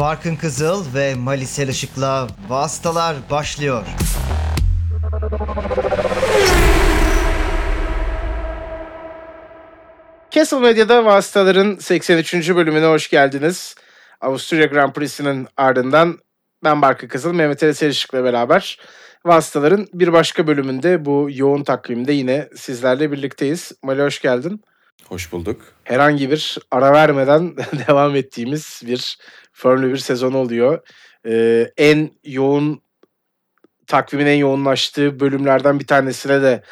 Barkın Kızıl ve Malisel Işık'la Vastalar başlıyor. Castle Medya'da Vasıtaların 83. bölümüne hoş geldiniz. Avusturya Grand Prix'sinin ardından ben Barkın Kızıl, Mehmet Ali Selişik'le beraber Vasıtaların bir başka bölümünde bu yoğun takvimde yine sizlerle birlikteyiz. Mali hoş geldin. Hoş bulduk. Herhangi bir ara vermeden devam ettiğimiz bir Formula 1 sezonu oluyor. Ee, en yoğun takvimin en yoğunlaştığı bölümlerden bir tanesine de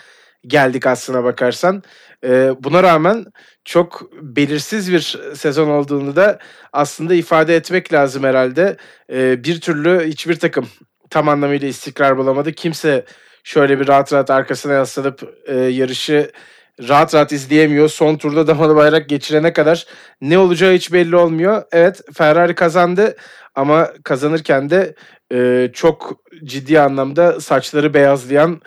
geldik aslına bakarsan. Ee, buna rağmen çok belirsiz bir sezon olduğunu da aslında ifade etmek lazım herhalde. Ee, bir türlü hiçbir takım tam anlamıyla istikrar bulamadı. Kimse şöyle bir rahat rahat arkasına yaslanıp e, yarışı rahat rahat izleyemiyor. Son turda damalı bayrak geçirene kadar ne olacağı hiç belli olmuyor. Evet Ferrari kazandı ama kazanırken de e, çok ciddi anlamda saçları beyazlayan,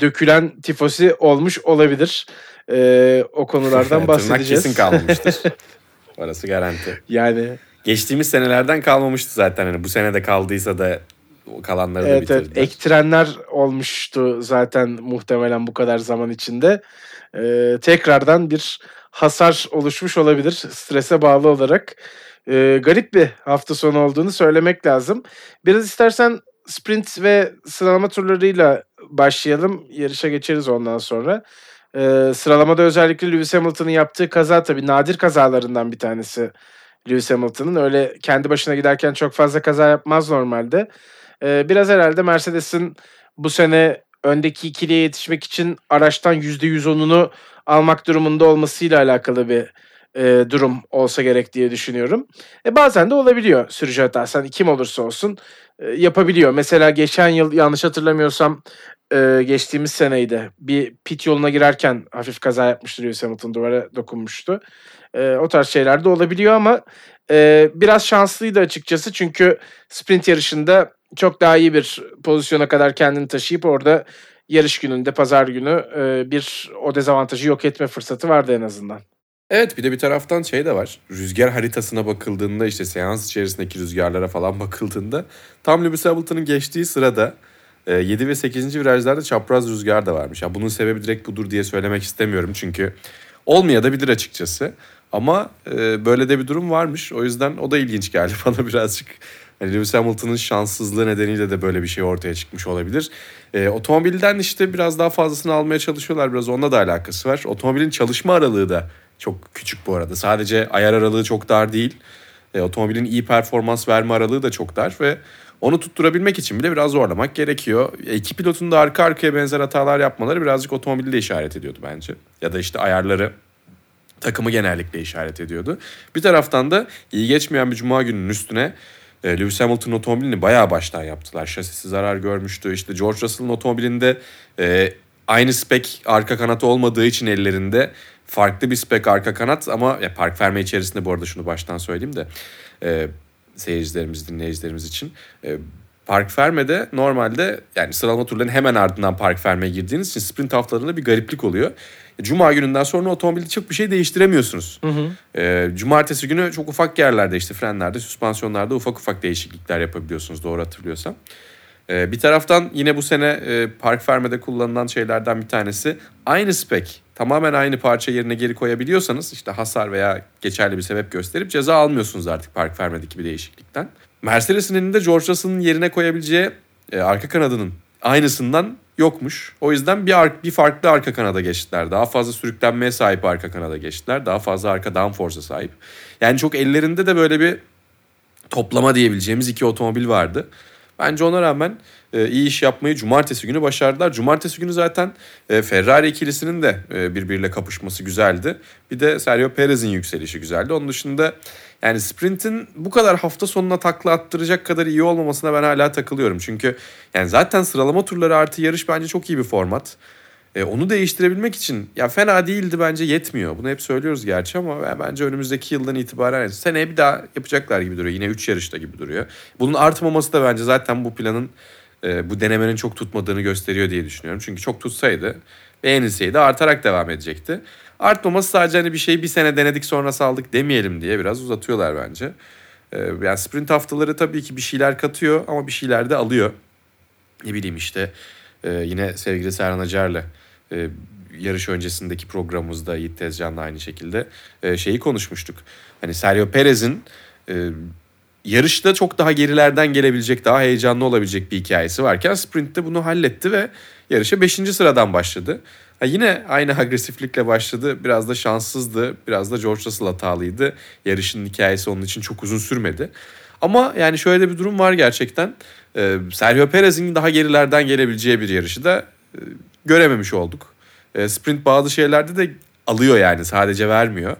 dökülen tifosi olmuş olabilir. E, o konulardan bahsedeceğiz. kesin kalmamıştır. Orası garanti. Yani Geçtiğimiz senelerden kalmamıştı zaten. Hani bu sene de kaldıysa da kalanları da evet, bitirdiler. evet ektirenler olmuştu zaten muhtemelen bu kadar zaman içinde. Ee, tekrardan bir hasar oluşmuş olabilir strese bağlı olarak. Ee, garip bir hafta sonu olduğunu söylemek lazım. Biraz istersen sprint ve sıralama turlarıyla başlayalım. Yarışa geçeriz ondan sonra. Ee, sıralamada özellikle Lewis Hamilton'ın yaptığı kaza tabii nadir kazalarından bir tanesi. Lewis Hamilton'ın öyle kendi başına giderken çok fazla kaza yapmaz normalde. Ee, biraz herhalde Mercedes'in bu sene öndeki ikiliye yetişmek için araçtan %110'unu almak durumunda olmasıyla alakalı bir e, durum olsa gerek diye düşünüyorum. E, bazen de olabiliyor sürücü hatası. Hani kim olursa olsun e, yapabiliyor. Mesela geçen yıl yanlış hatırlamıyorsam e, geçtiğimiz seneydi. Bir pit yoluna girerken hafif kaza yapmıştı Lewis Hamilton duvara dokunmuştu. E, o tarz şeyler de olabiliyor ama e, biraz şanslıydı açıkçası. Çünkü sprint yarışında çok daha iyi bir pozisyona kadar kendini taşıyıp orada yarış gününde pazar günü e, bir o dezavantajı yok etme fırsatı vardı en azından. Evet bir de bir taraftan şey de var. Rüzgar haritasına bakıldığında işte seans içerisindeki rüzgarlara falan bakıldığında tam Lewis Hamilton'ın geçtiği sırada 7 ve 8. virajlarda çapraz rüzgar da varmış. Ya bunun sebebi direkt budur diye söylemek istemiyorum çünkü olmaya da bilir açıkçası. Ama e, böyle de bir durum varmış. O yüzden o da ilginç geldi bana birazcık. Yani Lewis Hamilton'ın şanssızlığı nedeniyle de böyle bir şey ortaya çıkmış olabilir. E, otomobilden işte biraz daha fazlasını almaya çalışıyorlar. Biraz onunla da alakası var. Otomobilin çalışma aralığı da çok küçük bu arada. Sadece ayar aralığı çok dar değil. E, otomobilin iyi performans verme aralığı da çok dar ve onu tutturabilmek için bile biraz zorlamak gerekiyor. E, iki pilotun da arka arkaya benzer hatalar yapmaları birazcık otomobili de işaret ediyordu bence. Ya da işte ayarları takımı genellikle işaret ediyordu. Bir taraftan da iyi geçmeyen bir cuma gününün üstüne e, Lewis Hamilton otomobilini bayağı baştan yaptılar. Şasisi zarar görmüştü. İşte George Russell'ın otomobilinde e, aynı spek arka kanat olmadığı için ellerinde farklı bir spek arka kanat ama ya park verme içerisinde bu arada şunu baştan söyleyeyim de e, seyircilerimiz, dinleyicilerimiz için. E, Park Ferme'de normalde yani sıralama turlarının hemen ardından Park Ferme'ye girdiğiniz için sprint haftalarında bir gariplik oluyor. Cuma gününden sonra otomobilde çok bir şey değiştiremiyorsunuz. Hı hı. E, cumartesi günü çok ufak yerlerde işte frenlerde, süspansiyonlarda ufak ufak değişiklikler yapabiliyorsunuz doğru hatırlıyorsam. E, bir taraftan yine bu sene e, Park Ferme'de kullanılan şeylerden bir tanesi aynı spek tamamen aynı parça yerine geri koyabiliyorsanız işte hasar veya geçerli bir sebep gösterip ceza almıyorsunuz artık Park Ferme'deki bir değişiklikten. Mercedes'in elinde George Russell'ın yerine koyabileceği e, arka kanadının aynısından yokmuş. O yüzden bir, ar- bir farklı arka kanada geçtiler. Daha fazla sürüklenmeye sahip arka kanada geçtiler. Daha fazla arka downforce'a sahip. Yani çok ellerinde de böyle bir toplama diyebileceğimiz iki otomobil vardı. Bence ona rağmen e, iyi iş yapmayı cumartesi günü başardılar. Cumartesi günü zaten e, Ferrari ikilisinin de e, birbiriyle kapışması güzeldi. Bir de Sergio Perez'in yükselişi güzeldi. Onun dışında yani sprintin bu kadar hafta sonuna takla attıracak kadar iyi olmamasına ben hala takılıyorum. Çünkü yani zaten sıralama turları artı yarış bence çok iyi bir format. E, onu değiştirebilmek için ya fena değildi bence yetmiyor. Bunu hep söylüyoruz gerçi ama bence önümüzdeki yıldan itibaren seneye bir daha yapacaklar gibi duruyor. Yine 3 yarışta gibi duruyor. Bunun artmaması da bence zaten bu planın e, bu denemenin çok tutmadığını gösteriyor diye düşünüyorum. Çünkü çok tutsaydı beğenilseydi artarak devam edecekti. Artmaması sadece hani bir şeyi bir sene denedik sonra saldık demeyelim diye biraz uzatıyorlar bence. E, yani sprint haftaları tabii ki bir şeyler katıyor ama bir şeyler de alıyor. Ne bileyim işte e, yine sevgili Serhan Acar'la e, yarış öncesindeki programımızda Yiğit Tezcan'la aynı şekilde e, şeyi konuşmuştuk. Hani Sergio Perez'in yarışta çok daha gerilerden gelebilecek, daha heyecanlı olabilecek bir hikayesi varken sprintte bunu halletti ve yarışa 5. sıradan başladı. Ha yine aynı agresiflikle başladı. Biraz da şanssızdı. Biraz da George Russell hatalıydı. Yarışın hikayesi onun için çok uzun sürmedi. Ama yani şöyle bir durum var gerçekten. Ee, Sergio Perez'in daha gerilerden gelebileceği bir yarışı da e, görememiş olduk. E, sprint bazı şeylerde de alıyor yani sadece vermiyor.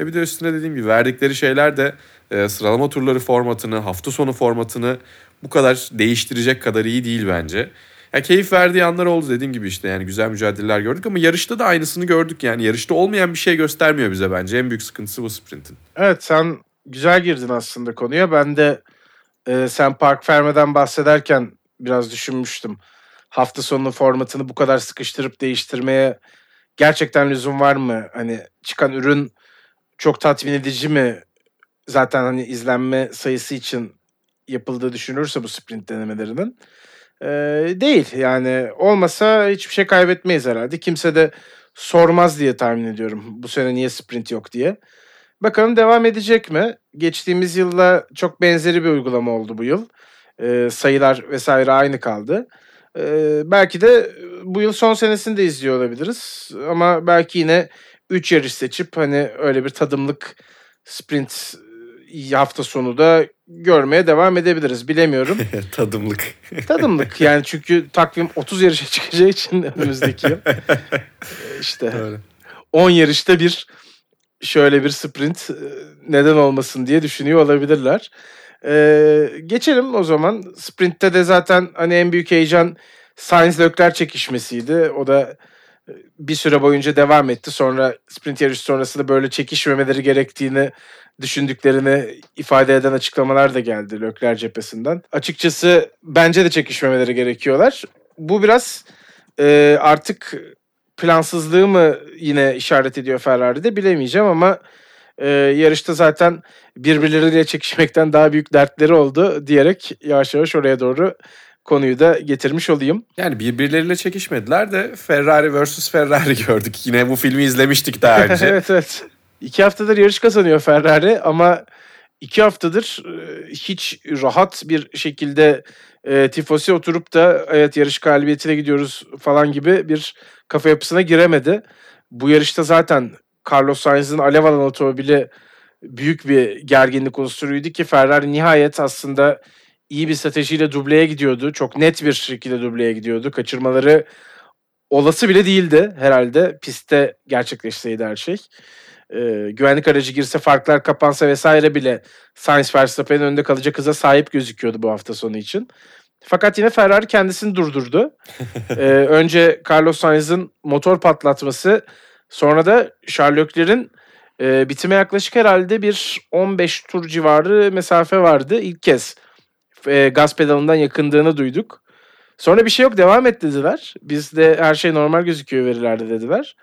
Ve bir de üstüne dediğim gibi verdikleri şeyler de e, sıralama turları formatını, hafta sonu formatını bu kadar değiştirecek kadar iyi değil bence. Ya keyif verdiği anlar oldu dediğim gibi işte yani güzel mücadeleler gördük ama yarışta da aynısını gördük yani. Yarışta olmayan bir şey göstermiyor bize bence. En büyük sıkıntısı bu sprintin. Evet sen güzel girdin aslında konuya. Ben de e, sen Park Ferme'den bahsederken biraz düşünmüştüm. Hafta sonu formatını bu kadar sıkıştırıp değiştirmeye gerçekten lüzum var mı? Hani çıkan ürün çok tatmin edici mi? Zaten hani izlenme sayısı için yapıldığı düşünülürse bu sprint denemelerinin. Ee, değil yani olmasa hiçbir şey kaybetmeyiz herhalde. Kimse de sormaz diye tahmin ediyorum bu sene niye sprint yok diye. Bakalım devam edecek mi? Geçtiğimiz yılla çok benzeri bir uygulama oldu bu yıl. Ee, sayılar vesaire aynı kaldı. Ee, belki de bu yıl son senesini de izliyor olabiliriz. Ama belki yine 3 yarış seçip hani öyle bir tadımlık sprint hafta sonu da görmeye devam edebiliriz. Bilemiyorum. Tadımlık. Tadımlık yani çünkü takvim 30 yarışa çıkacağı için önümüzdeki yıl. işte Öyle. 10 yarışta bir şöyle bir sprint e, neden olmasın diye düşünüyor olabilirler. Ee, geçelim o zaman. Sprint'te de zaten hani en büyük heyecan Sainz Leclerc çekişmesiydi. O da bir süre boyunca devam etti. Sonra sprint yarışı sonrasında böyle çekişmemeleri gerektiğini düşündüklerini ifade eden açıklamalar da geldi Leclerc cephesinden. Açıkçası bence de çekişmemeleri gerekiyorlar. Bu biraz e, artık plansızlığı mı yine işaret ediyor Ferrari'de bilemeyeceğim ama e, yarışta zaten birbirleriyle çekişmekten daha büyük dertleri oldu diyerek yavaş yavaş oraya doğru konuyu da getirmiş olayım. Yani birbirleriyle çekişmediler de Ferrari vs Ferrari gördük. Yine bu filmi izlemiştik daha önce. evet evet. İki haftadır yarış kazanıyor Ferrari ama iki haftadır e, hiç rahat bir şekilde e, tifosi oturup da evet yarış galibiyetine gidiyoruz falan gibi bir kafa yapısına giremedi. Bu yarışta zaten Carlos Sainz'ın alev alan otomobili büyük bir gerginlik unsuruydu ki Ferrari nihayet aslında iyi bir stratejiyle dubleye gidiyordu. Çok net bir şekilde dubleye gidiyordu. Kaçırmaları olası bile değildi herhalde pistte gerçekleşseydi her şey. Ee, güvenlik aracı girse farklar kapansa vesaire bile Sainz Verstappen'in önünde kalacak hıza sahip gözüküyordu bu hafta sonu için. Fakat yine Ferrari kendisini durdurdu. ee, önce Carlos Sainz'ın motor patlatması sonra da Charles Leclerc'in e, bitime yaklaşık herhalde bir 15 tur civarı mesafe vardı. İlk kez e, gaz pedalından yakındığını duyduk. Sonra bir şey yok devam et dediler. Bizde her şey normal gözüküyor verilerde dediler.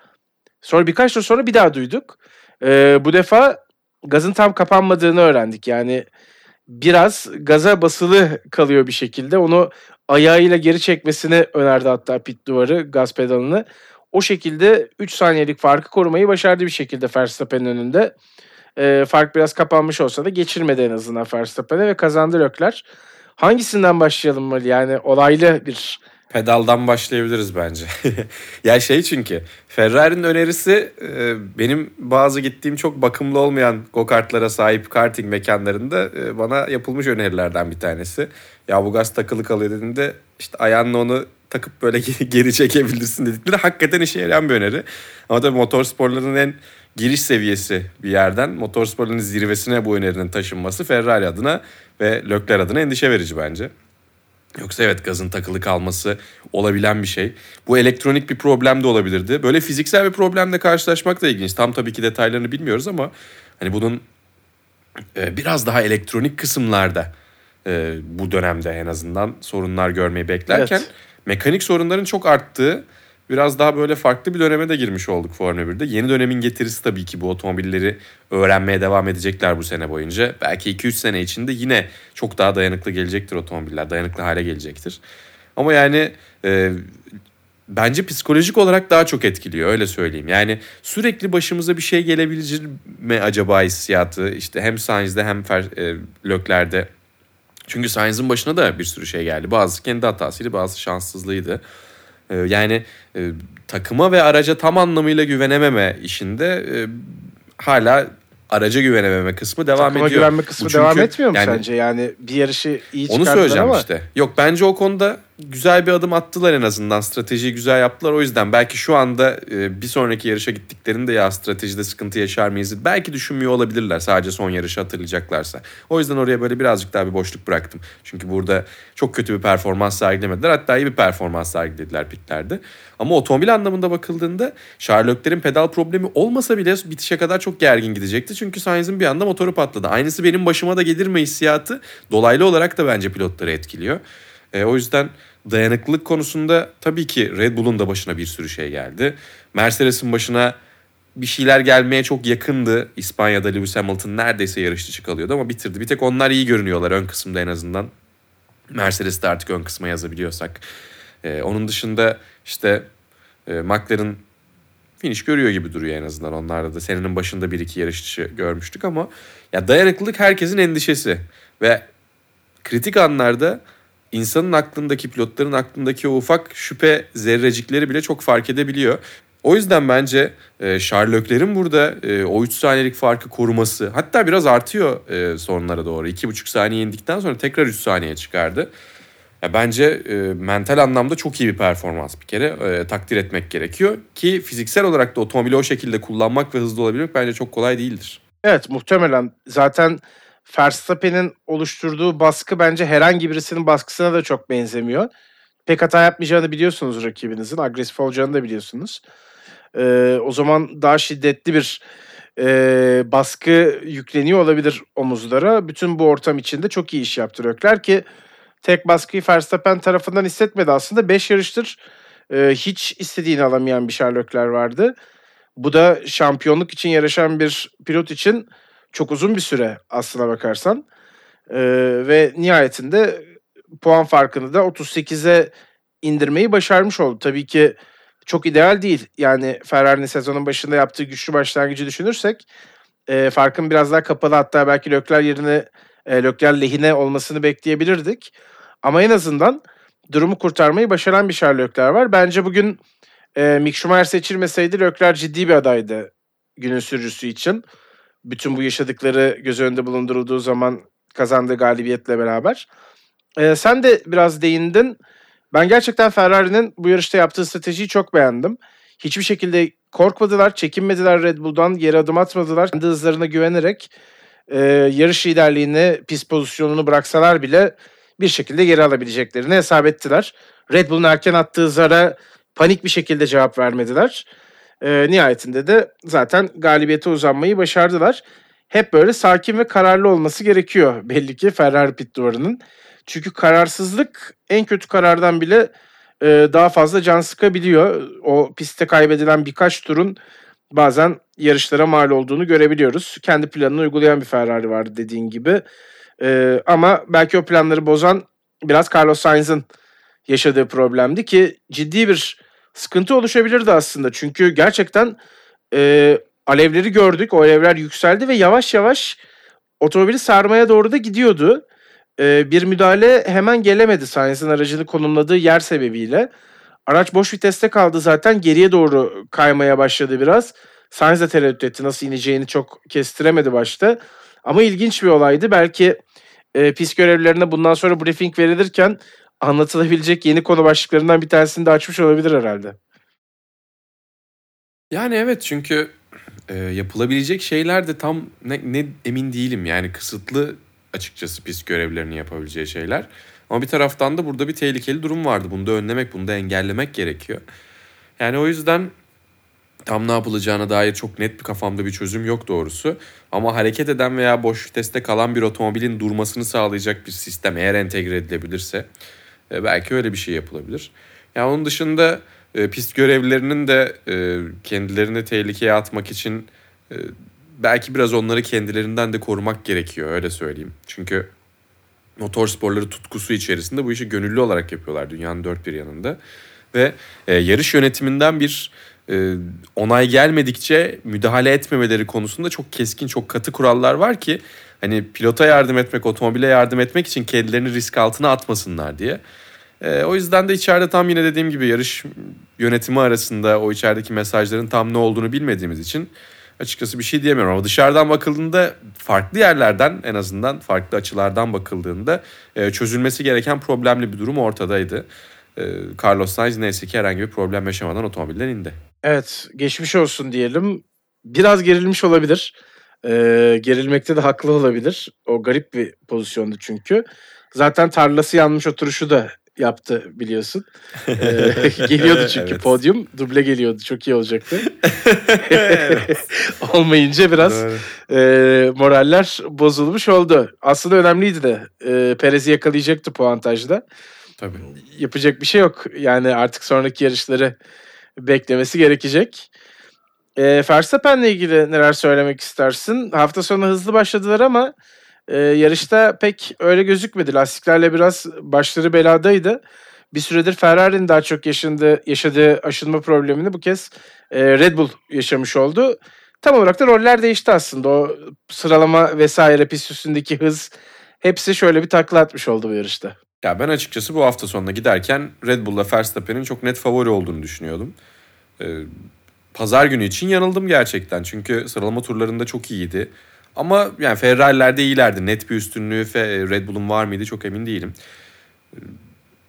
Sonra birkaç tur sonra bir daha duyduk. E, bu defa gazın tam kapanmadığını öğrendik. Yani biraz gaza basılı kalıyor bir şekilde. Onu ayağıyla geri çekmesini önerdi hatta pit duvarı gaz pedalını. O şekilde 3 saniyelik farkı korumayı başardı bir şekilde Verstappen'in önünde. E, fark biraz kapanmış olsa da geçirmedi en azından Verstappen'e ve kazandı Leclerc. Hangisinden başlayalım mı? Yani olaylı bir Pedaldan başlayabiliriz bence. ya şey çünkü Ferrari'nin önerisi e, benim bazı gittiğim çok bakımlı olmayan go-kartlara sahip karting mekanlarında e, bana yapılmış önerilerden bir tanesi. Ya bu gaz takılı kalıyor dediğinde işte ayağınla onu takıp böyle geri çekebilirsin dedikleri hakikaten işe yarayan bir öneri. Ama tabii motorsporların en giriş seviyesi bir yerden motorsporların zirvesine bu önerinin taşınması Ferrari adına ve Leclerc adına endişe verici bence. Yoksa evet gazın takılı kalması olabilen bir şey. Bu elektronik bir problem de olabilirdi. Böyle fiziksel bir problemle karşılaşmak da ilginç. Tam tabii ki detaylarını bilmiyoruz ama hani bunun e, biraz daha elektronik kısımlarda e, bu dönemde en azından sorunlar görmeyi beklerken Evet. mekanik sorunların çok arttığı biraz daha böyle farklı bir döneme de girmiş olduk Formula 1'de. Yeni dönemin getirisi tabii ki bu otomobilleri öğrenmeye devam edecekler bu sene boyunca. Belki 2-3 sene içinde yine çok daha dayanıklı gelecektir otomobiller. Dayanıklı hale gelecektir. Ama yani e, bence psikolojik olarak daha çok etkiliyor öyle söyleyeyim. Yani sürekli başımıza bir şey gelebilir mi acaba hissiyatı işte hem Sainz'de hem Fer, e, Lökler'de. Çünkü Sainz'ın başına da bir sürü şey geldi. Bazı kendi hatasıydı bazı şanssızlığıydı. E, yani e, takıma ve araca tam anlamıyla güvenememe işinde e, hala araca güvenememe kısmı devam Takıma ediyor. güvenme kısmı Bu çünkü devam etmiyor mu yani- sence? Yani bir yarışı iyi Onu çıkardılar söyleyeceğim ama işte. Yok bence o konuda güzel bir adım attılar en azından. Stratejiyi güzel yaptılar. O yüzden belki şu anda e, bir sonraki yarışa gittiklerinde ya stratejide sıkıntı yaşar mıyız? Belki düşünmüyor olabilirler sadece son yarışı hatırlayacaklarsa. O yüzden oraya böyle birazcık daha bir boşluk bıraktım. Çünkü burada çok kötü bir performans sergilemediler. Hatta iyi bir performans sergilediler pitlerde. Ama otomobil anlamında bakıldığında Sherlock'lerin pedal problemi olmasa bile bitişe kadar çok gergin gidecekti. Çünkü Sainz'in bir anda motoru patladı. Aynısı benim başıma da gelir mi hissiyatı dolaylı olarak da bence pilotları etkiliyor. E, o yüzden dayanıklılık konusunda tabii ki Red Bull'un da başına bir sürü şey geldi. Mercedes'in başına bir şeyler gelmeye çok yakındı. İspanya'da Lewis Hamilton neredeyse yarış dışı kalıyordu ama bitirdi. Bir tek onlar iyi görünüyorlar ön kısımda en azından. Mercedes'te artık ön kısma yazabiliyorsak. E, onun dışında işte e, McLaren finish görüyor gibi duruyor en azından. Onlarda da senenin başında bir iki yarış dışı görmüştük ama ya dayanıklılık herkesin endişesi ve kritik anlarda insanın aklındaki pilotların aklındaki o ufak şüphe zerrecikleri bile çok fark edebiliyor. O yüzden bence e, Sherlock'lerin burada e, o 3 saniyelik farkı koruması hatta biraz artıyor e, sonlara doğru. 2,5 saniye indikten sonra tekrar 3 saniye çıkardı. Ya bence e, mental anlamda çok iyi bir performans bir kere e, takdir etmek gerekiyor. Ki fiziksel olarak da otomobili o şekilde kullanmak ve hızlı olabilmek bence çok kolay değildir. evet muhtemelen zaten Verstappen'in oluşturduğu baskı bence herhangi birisinin baskısına da çok benzemiyor. Pek hata yapmayacağını biliyorsunuz rakibinizin. Agresif olacağını da biliyorsunuz. Ee, o zaman daha şiddetli bir e, baskı yükleniyor olabilir omuzlara. Bütün bu ortam içinde çok iyi iş yaptı ki tek baskıyı Verstappen tarafından hissetmedi aslında. 5 yarıştır e, hiç istediğini alamayan bir Sherlockler vardı. Bu da şampiyonluk için yarışan bir pilot için çok uzun bir süre aslına bakarsan. Ee, ve nihayetinde puan farkını da 38'e indirmeyi başarmış oldu. Tabii ki çok ideal değil. Yani Ferrari'nin sezonun başında yaptığı güçlü başlangıcı düşünürsek e, farkın biraz daha kapalı hatta belki Lökler yerine e, Lökler lehine olmasını bekleyebilirdik. Ama en azından durumu kurtarmayı başaran bir Sherlockler var. Bence bugün e, Mick Schumacher seçilmeseydi Lökler ciddi bir adaydı günün sürücüsü için. Bütün bu yaşadıkları göz önünde bulundurulduğu zaman kazandığı galibiyetle beraber. E, sen de biraz değindin. Ben gerçekten Ferrari'nin bu yarışta yaptığı stratejiyi çok beğendim. Hiçbir şekilde korkmadılar, çekinmediler Red Bull'dan, geri adım atmadılar. Kendi hızlarına güvenerek e, yarış liderliğini, pist pozisyonunu bıraksalar bile bir şekilde geri alabileceklerini hesap ettiler. Red Bull'un erken attığı zara panik bir şekilde cevap vermediler. E, nihayetinde de zaten galibiyete uzanmayı başardılar. Hep böyle sakin ve kararlı olması gerekiyor belli ki Ferrari pit duvarının. Çünkü kararsızlık en kötü karardan bile e, daha fazla can sıkabiliyor. O pistte kaybedilen birkaç turun bazen yarışlara mal olduğunu görebiliyoruz. Kendi planını uygulayan bir Ferrari vardı dediğin gibi. E, ama belki o planları bozan biraz Carlos Sainz'ın yaşadığı problemdi ki ciddi bir sıkıntı oluşabilirdi aslında. Çünkü gerçekten e, alevleri gördük. O alevler yükseldi ve yavaş yavaş otomobili sarmaya doğru da gidiyordu. E, bir müdahale hemen gelemedi Sainz'in aracını konumladığı yer sebebiyle. Araç boş viteste kaldı zaten geriye doğru kaymaya başladı biraz. Sainz de tereddüt etti nasıl ineceğini çok kestiremedi başta. Ama ilginç bir olaydı. Belki e, pist görevlilerine bundan sonra briefing verilirken anlatılabilecek yeni konu başlıklarından bir tanesini de açmış olabilir herhalde. Yani evet çünkü e, yapılabilecek şeyler de tam ne, ne emin değilim. Yani kısıtlı açıkçası pist görevlerini yapabileceği şeyler. Ama bir taraftan da burada bir tehlikeli durum vardı. Bunu da önlemek, bunu da engellemek gerekiyor. Yani o yüzden tam ne yapılacağına dair çok net bir kafamda bir çözüm yok doğrusu. Ama hareket eden veya boş viteste kalan bir otomobilin durmasını sağlayacak bir sistem eğer entegre edilebilirse e, belki öyle bir şey yapılabilir. Ya onun dışında e, pist görevlilerinin de e, kendilerini tehlikeye atmak için e, belki biraz onları kendilerinden de korumak gerekiyor öyle söyleyeyim. Çünkü motor sporları tutkusu içerisinde bu işi gönüllü olarak yapıyorlar dünyanın dört bir yanında. Ve e, yarış yönetiminden bir e, onay gelmedikçe müdahale etmemeleri konusunda çok keskin, çok katı kurallar var ki hani pilota yardım etmek, otomobile yardım etmek için kendilerini risk altına atmasınlar diye. E, o yüzden de içeride tam yine dediğim gibi yarış yönetimi arasında o içerideki mesajların tam ne olduğunu bilmediğimiz için açıkçası bir şey diyemiyorum. Ama dışarıdan bakıldığında farklı yerlerden en azından farklı açılardan bakıldığında e, çözülmesi gereken problemli bir durum ortadaydı. E, Carlos Sainz neyse ki herhangi bir problem yaşamadan otomobilden indi. Evet geçmiş olsun diyelim. Biraz gerilmiş olabilir. Ee, gerilmekte de haklı olabilir. O garip bir pozisyondu çünkü. Zaten tarlası yanmış oturuşu da yaptı biliyorsun. Ee, geliyordu çünkü Evet. podyum. Duble geliyordu. Çok iyi olacaktı. Olmayınca biraz Doğru. e, moraller bozulmuş oldu. Aslında önemliydi de. E, Perez'i yakalayacaktı puantajda. Tabii. Yapacak bir şey yok. Yani artık sonraki yarışları beklemesi gerekecek. E, Verstappen'le ilgili neler söylemek istersin? Hafta sonu hızlı başladılar ama e, yarışta pek öyle gözükmedi. Lastiklerle biraz başları beladaydı. Bir süredir Ferrari'nin daha çok yaşadığı, yaşadığı aşınma problemini bu kez e, Red Bull yaşamış oldu. Tam olarak da roller değişti aslında. O sıralama vesaire pist üstündeki hız hepsi şöyle bir takla atmış oldu bu yarışta. Ya ben açıkçası bu hafta sonuna giderken Red Bull'la Verstappen'in çok net favori olduğunu düşünüyordum. Ee, Pazar günü için yanıldım gerçekten. Çünkü sıralama turlarında çok iyiydi. Ama yani Ferrari'ler de iyilerdi. Net bir üstünlüğü Fe- Red Bull'un var mıydı çok emin değilim.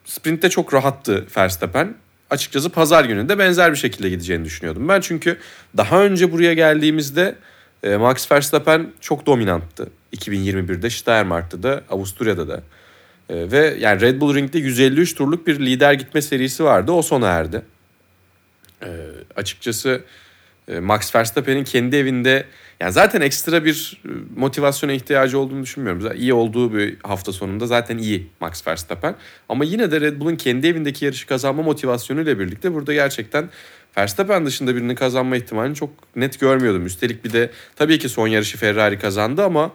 Sprint'te çok rahattı Verstappen. Açıkçası pazar günü de benzer bir şekilde gideceğini düşünüyordum. Ben çünkü daha önce buraya geldiğimizde e, Max Verstappen çok dominanttı. 2021'de Steiermark'ta da Avusturya'da da. E, ve yani Red Bull Ring'de 153 turluk bir lider gitme serisi vardı. O sona erdi. E, açıkçası e, Max Verstappen'in kendi evinde yani zaten ekstra bir e, motivasyona ihtiyacı olduğunu düşünmüyorum. Zaten iyi olduğu bir hafta sonunda zaten iyi Max Verstappen. Ama yine de Red Bull'un kendi evindeki yarışı kazanma motivasyonuyla birlikte burada gerçekten Verstappen dışında birinin kazanma ihtimalini çok net görmüyordum. Üstelik bir de tabii ki son yarışı Ferrari kazandı ama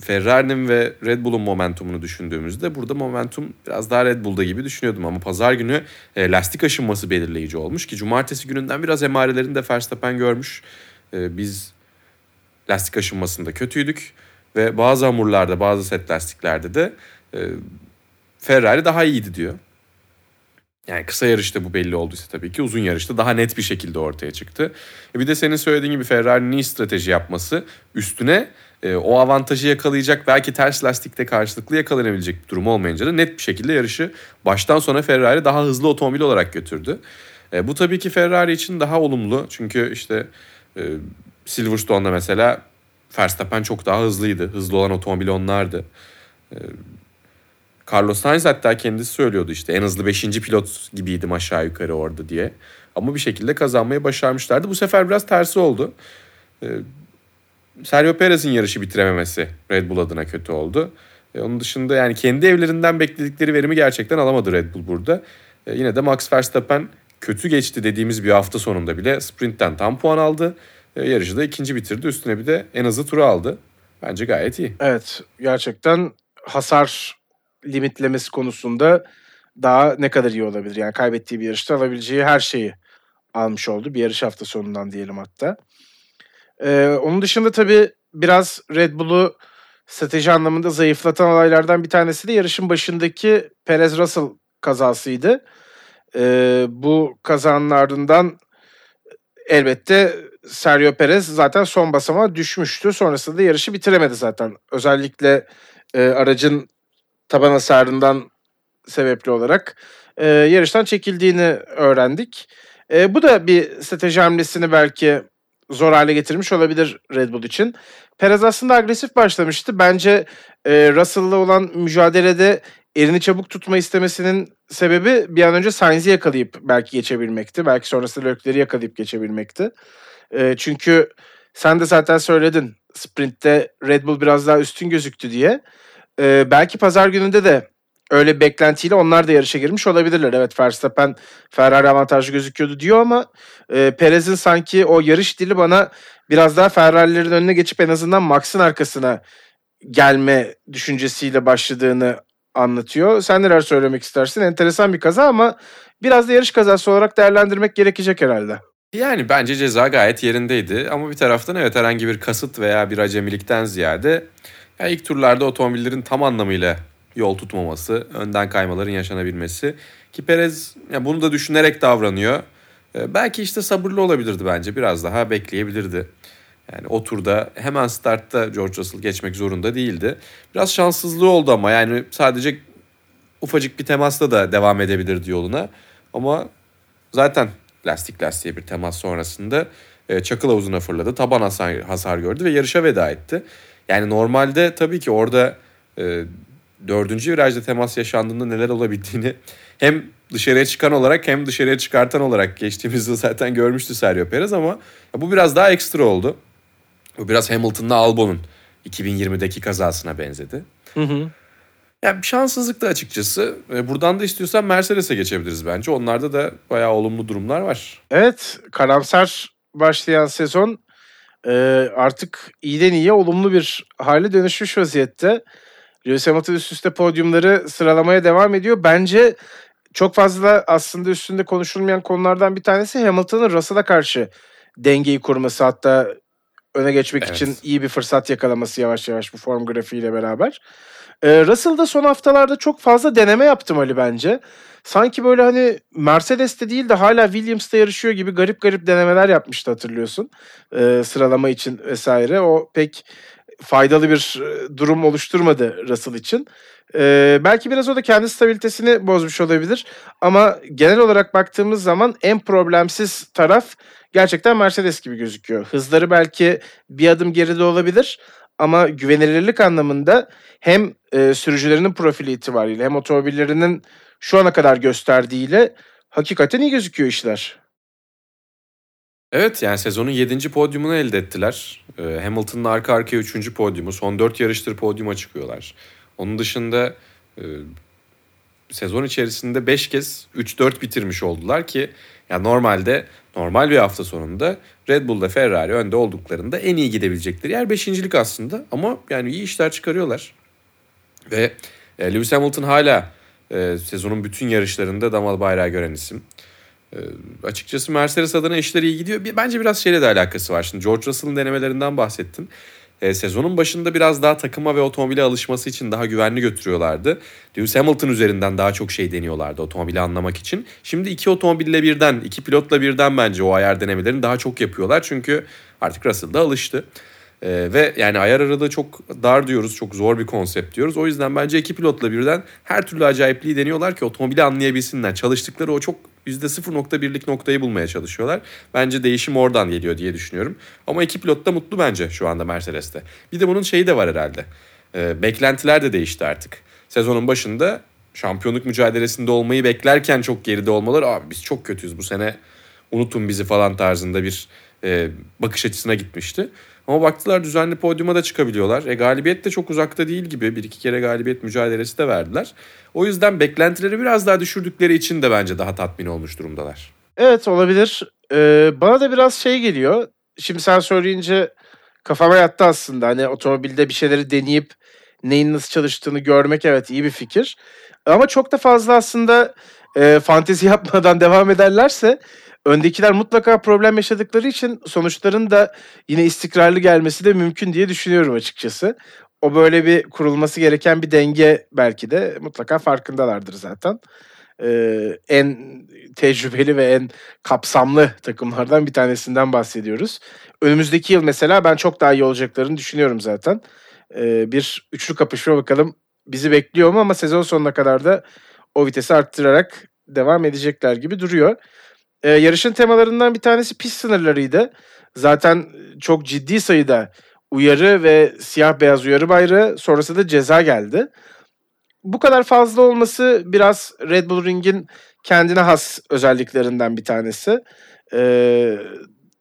Ferrari'nin ve Red Bull'un momentumunu düşündüğümüzde burada momentum biraz daha Red Bull'da gibi düşünüyordum. Ama pazar günü e, lastik aşınması belirleyici olmuş ki cumartesi gününden biraz emarelerini de Verstappen görmüş. E, biz lastik aşınmasında kötüydük ve bazı hamurlarda bazı set lastiklerde de e, Ferrari daha iyiydi diyor. Yani kısa yarışta bu belli olduysa tabii ki uzun yarışta daha net bir şekilde ortaya çıktı. E bir de senin söylediğin gibi Ferrari'nin iyi strateji yapması üstüne e, o avantajı yakalayacak belki ters lastikte karşılıklı yakalanabilecek bir durum olmayınca da net bir şekilde yarışı baştan sona Ferrari daha hızlı otomobil olarak götürdü. E, bu tabii ki Ferrari için daha olumlu çünkü işte e, Silverstone'da mesela Verstappen çok daha hızlıydı. Hızlı olan otomobil onlardı. Carlos Sainz hatta kendisi söylüyordu işte en hızlı 5. pilot gibiydim aşağı yukarı orada diye. Ama bir şekilde kazanmayı başarmışlardı. Bu sefer biraz tersi oldu. Sergio Perez'in yarışı bitirememesi Red Bull adına kötü oldu. Ee, onun dışında yani kendi evlerinden bekledikleri verimi gerçekten alamadı Red Bull burada. Ee, yine de Max Verstappen kötü geçti dediğimiz bir hafta sonunda bile sprintten tam puan aldı. Ee, yarışı da ikinci bitirdi. Üstüne bir de en hızlı turu aldı. Bence gayet iyi. Evet gerçekten hasar limitlemesi konusunda daha ne kadar iyi olabilir? Yani kaybettiği bir yarışta alabileceği her şeyi almış oldu. Bir yarış hafta sonundan diyelim hatta. Ee, onun dışında tabii biraz Red Bull'u strateji anlamında zayıflatan olaylardan bir tanesi de yarışın başındaki Perez Russell kazasıydı. Ee, bu kazanın ardından elbette Sergio Perez zaten son basamağa düşmüştü. Sonrasında da yarışı bitiremedi zaten. Özellikle e, aracın taban hasarından sebepli olarak e, yarıştan çekildiğini öğrendik. E, bu da bir strateji hamlesini belki zor hale getirmiş olabilir Red Bull için. Perez aslında agresif başlamıştı. Bence e, Russell'la olan mücadelede elini çabuk tutma istemesinin sebebi bir an önce Sainz'i yakalayıp belki geçebilmekti. Belki sonrasında Leclerc'i yakalayıp geçebilmekti. E, çünkü sen de zaten söyledin sprint'te Red Bull biraz daha üstün gözüktü diye. E, belki pazar gününde de öyle beklentiyle onlar da yarışa girmiş olabilirler. Evet Verstappen Ferrari avantajlı gözüküyordu diyor ama e, Perez'in sanki o yarış dili bana biraz daha Ferrari'lerin önüne geçip en azından Max'ın arkasına gelme düşüncesiyle başladığını anlatıyor. Sen neler söylemek istersin? Enteresan bir kaza ama biraz da yarış kazası olarak değerlendirmek gerekecek herhalde. Yani bence ceza gayet yerindeydi ama bir taraftan evet herhangi bir kasıt veya bir acemilikten ziyade ya ilk turlarda otomobillerin tam anlamıyla yol tutmaması, önden kaymaların yaşanabilmesi ki Perez ya bunu da düşünerek davranıyor. Ee, belki işte sabırlı olabilirdi bence biraz daha bekleyebilirdi. Yani o turda hemen startta George Russell geçmek zorunda değildi. Biraz şanssızlığı oldu ama yani sadece ufacık bir temasla da devam edebilirdi yoluna. Ama zaten lastik lastiğe bir temas sonrasında e, çakıl havuzuna fırladı. Taban hasar, hasar gördü ve yarışa veda etti. Yani normalde tabii ki orada e, dördüncü virajda temas yaşandığında neler olabildiğini hem dışarıya çıkan olarak hem dışarıya çıkartan olarak geçtiğimiz yıl zaten görmüştü Sergio Perez ama bu biraz daha ekstra oldu. Bu biraz Hamilton'la Albon'un 2020'deki kazasına benzedi. Hı hı. Yani şanssızlık da açıkçası. E, buradan da istiyorsan Mercedes'e geçebiliriz bence. Onlarda da bayağı olumlu durumlar var. Evet, karamsar başlayan sezon e, artık iyiden iyiye olumlu bir hale dönüşmüş vaziyette. Lewis Hamilton üst üste podyumları sıralamaya devam ediyor. Bence çok fazla aslında üstünde konuşulmayan konulardan bir tanesi Hamilton'ın Russell'a karşı dengeyi kurması hatta öne geçmek evet. için iyi bir fırsat yakalaması yavaş yavaş bu form grafiğiyle beraber. Ee, Russell da son haftalarda çok fazla deneme yaptım Ali bence. Sanki böyle hani Mercedes'te değil de hala Williams'ta yarışıyor gibi garip garip denemeler yapmıştı hatırlıyorsun. Ee, sıralama için vesaire. O pek faydalı bir e, durum oluşturmadı Russell için. Ee, belki biraz o da kendi stabilitesini bozmuş olabilir. Ama genel olarak baktığımız zaman en problemsiz taraf gerçekten Mercedes gibi gözüküyor. Hızları belki bir adım geride olabilir ama güvenilirlik anlamında hem e, sürücülerinin profili itibariyle hem otomobillerinin şu ana kadar gösterdiğiyle hakikaten iyi gözüküyor işler. Evet yani sezonun 7. podyumunu elde ettiler. Ee, Hamilton'ın arka arkaya 3. podyumu. Son 4 yarıştır podyuma çıkıyorlar. Onun dışında e, sezon içerisinde 5 kez 3-4 bitirmiş oldular ki ya normalde normal bir hafta sonunda Red Bull'da Ferrari önde olduklarında en iyi gidebilecekleri yer 5.lik aslında ama yani iyi işler çıkarıyorlar. Ve e, Lewis Hamilton hala e, sezonun bütün yarışlarında damal bayrağı gören isim. E, açıkçası Mercedes adına işleri iyi gidiyor. Bence biraz şeyle de alakası var. Şimdi George Russell'ın denemelerinden bahsettim. E, sezonun başında biraz daha takıma ve otomobile alışması için daha güvenli götürüyorlardı. Lewis Hamilton üzerinden daha çok şey deniyorlardı otomobili anlamak için. Şimdi iki otomobille birden, iki pilotla birden bence o ayar denemelerini daha çok yapıyorlar. Çünkü artık Russell da alıştı. Ee, ve yani ayar aralığı çok dar diyoruz, çok zor bir konsept diyoruz. O yüzden bence iki pilotla birden her türlü acayipliği deniyorlar ki otomobili anlayabilsinler. Çalıştıkları o çok %0.1'lik noktayı bulmaya çalışıyorlar. Bence değişim oradan geliyor diye düşünüyorum. Ama iki pilot da mutlu bence şu anda Mercedes'te. Bir de bunun şeyi de var herhalde. Ee, beklentiler de değişti artık. Sezonun başında şampiyonluk mücadelesinde olmayı beklerken çok geride olmaları abi biz çok kötüyüz bu sene unutun bizi falan tarzında bir e, bakış açısına gitmişti. Ama baktılar düzenli podyuma da çıkabiliyorlar. E, galibiyet de çok uzakta değil gibi. Bir iki kere galibiyet mücadelesi de verdiler. O yüzden beklentileri biraz daha düşürdükleri için de bence daha tatmin olmuş durumdalar. Evet olabilir. Ee, bana da biraz şey geliyor. Şimdi sen söyleyince kafama yattı aslında. Hani otomobilde bir şeyleri deneyip neyin nasıl çalıştığını görmek evet iyi bir fikir. Ama çok da fazla aslında e, fantezi yapmadan devam ederlerse öndekiler mutlaka problem yaşadıkları için sonuçların da yine istikrarlı gelmesi de mümkün diye düşünüyorum açıkçası. O böyle bir kurulması gereken bir denge belki de mutlaka farkındalardır zaten. Ee, en tecrübeli ve en kapsamlı takımlardan bir tanesinden bahsediyoruz. Önümüzdeki yıl mesela ben çok daha iyi olacaklarını düşünüyorum zaten. Ee, bir üçlü kapışma bakalım bizi bekliyor mu ama sezon sonuna kadar da o vitesi arttırarak devam edecekler gibi duruyor. Ee, yarışın temalarından bir tanesi pist sınırlarıydı. Zaten çok ciddi sayıda uyarı ve siyah beyaz uyarı bayrağı sonrasında da ceza geldi. Bu kadar fazla olması biraz Red Bull Ring'in kendine has özelliklerinden bir tanesi. Ee,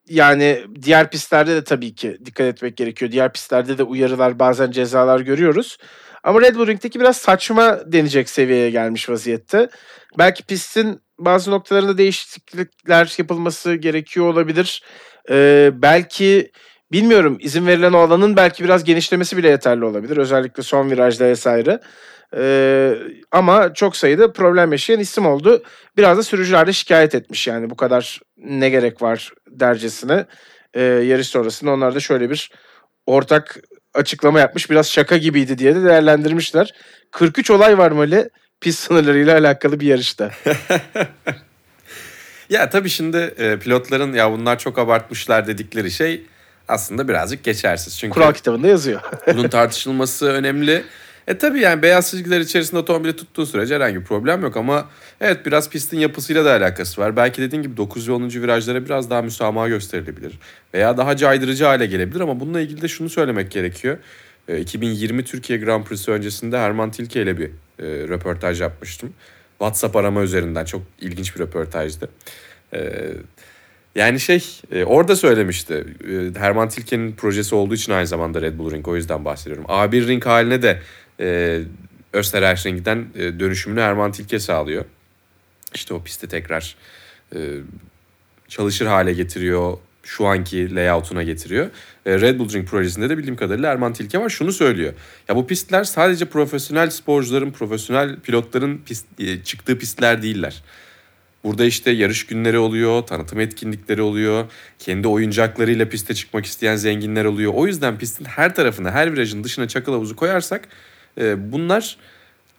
yani diğer pistlerde de tabii ki dikkat etmek gerekiyor. Diğer pistlerde de uyarılar bazen cezalar görüyoruz. Ama Red Bull Ring'deki biraz saçma denecek seviyeye gelmiş vaziyette. Belki pistin bazı noktalarında değişiklikler yapılması gerekiyor olabilir. Ee, belki bilmiyorum izin verilen o alanın belki biraz genişlemesi bile yeterli olabilir. Özellikle son virajda vesaire. Ee, ama çok sayıda problem yaşayan isim oldu. Biraz da sürücüler de şikayet etmiş yani bu kadar ne gerek var dercesine. Ee, yarış sonrasında onlar da şöyle bir ortak açıklama yapmış. Biraz şaka gibiydi diye de değerlendirmişler. 43 olay var Mali pist sınırlarıyla alakalı bir yarışta. ya tabii şimdi e, pilotların ya bunlar çok abartmışlar dedikleri şey aslında birazcık geçersiz. Çünkü Kural kitabında yazıyor. bunun tartışılması önemli. E tabii yani beyaz çizgiler içerisinde otomobili tuttuğu sürece herhangi bir problem yok ama evet biraz pistin yapısıyla da alakası var. Belki dediğin gibi 9 ve 10. virajlara biraz daha müsamaha gösterilebilir. Veya daha caydırıcı hale gelebilir ama bununla ilgili de şunu söylemek gerekiyor. E, 2020 Türkiye Grand Prix'si öncesinde Herman Tilke ile bir e, röportaj yapmıştım. WhatsApp arama üzerinden çok ilginç bir röportajdı. E, yani şey e, orada söylemişti. E, Herman Tilke'nin projesi olduğu için aynı zamanda Red Bull Ring o yüzden bahsediyorum. A1 Ring haline de e, Österreich Ring'den e, dönüşümünü Herman Tilke sağlıyor. İşte o pisti tekrar e, çalışır hale getiriyor. Şu anki layout'una getiriyor. E, Red Bull Ring projesinde de bildiğim kadarıyla Erman Tilke var. Şunu söylüyor. Ya bu pistler sadece profesyonel sporcuların, profesyonel pilotların pist, e, çıktığı pistler değiller. Burada işte yarış günleri oluyor, tanıtım etkinlikleri oluyor. Kendi oyuncaklarıyla piste çıkmak isteyen zenginler oluyor. O yüzden pistin her tarafına, her virajın dışına çakıl havuzu koyarsak e, bunlar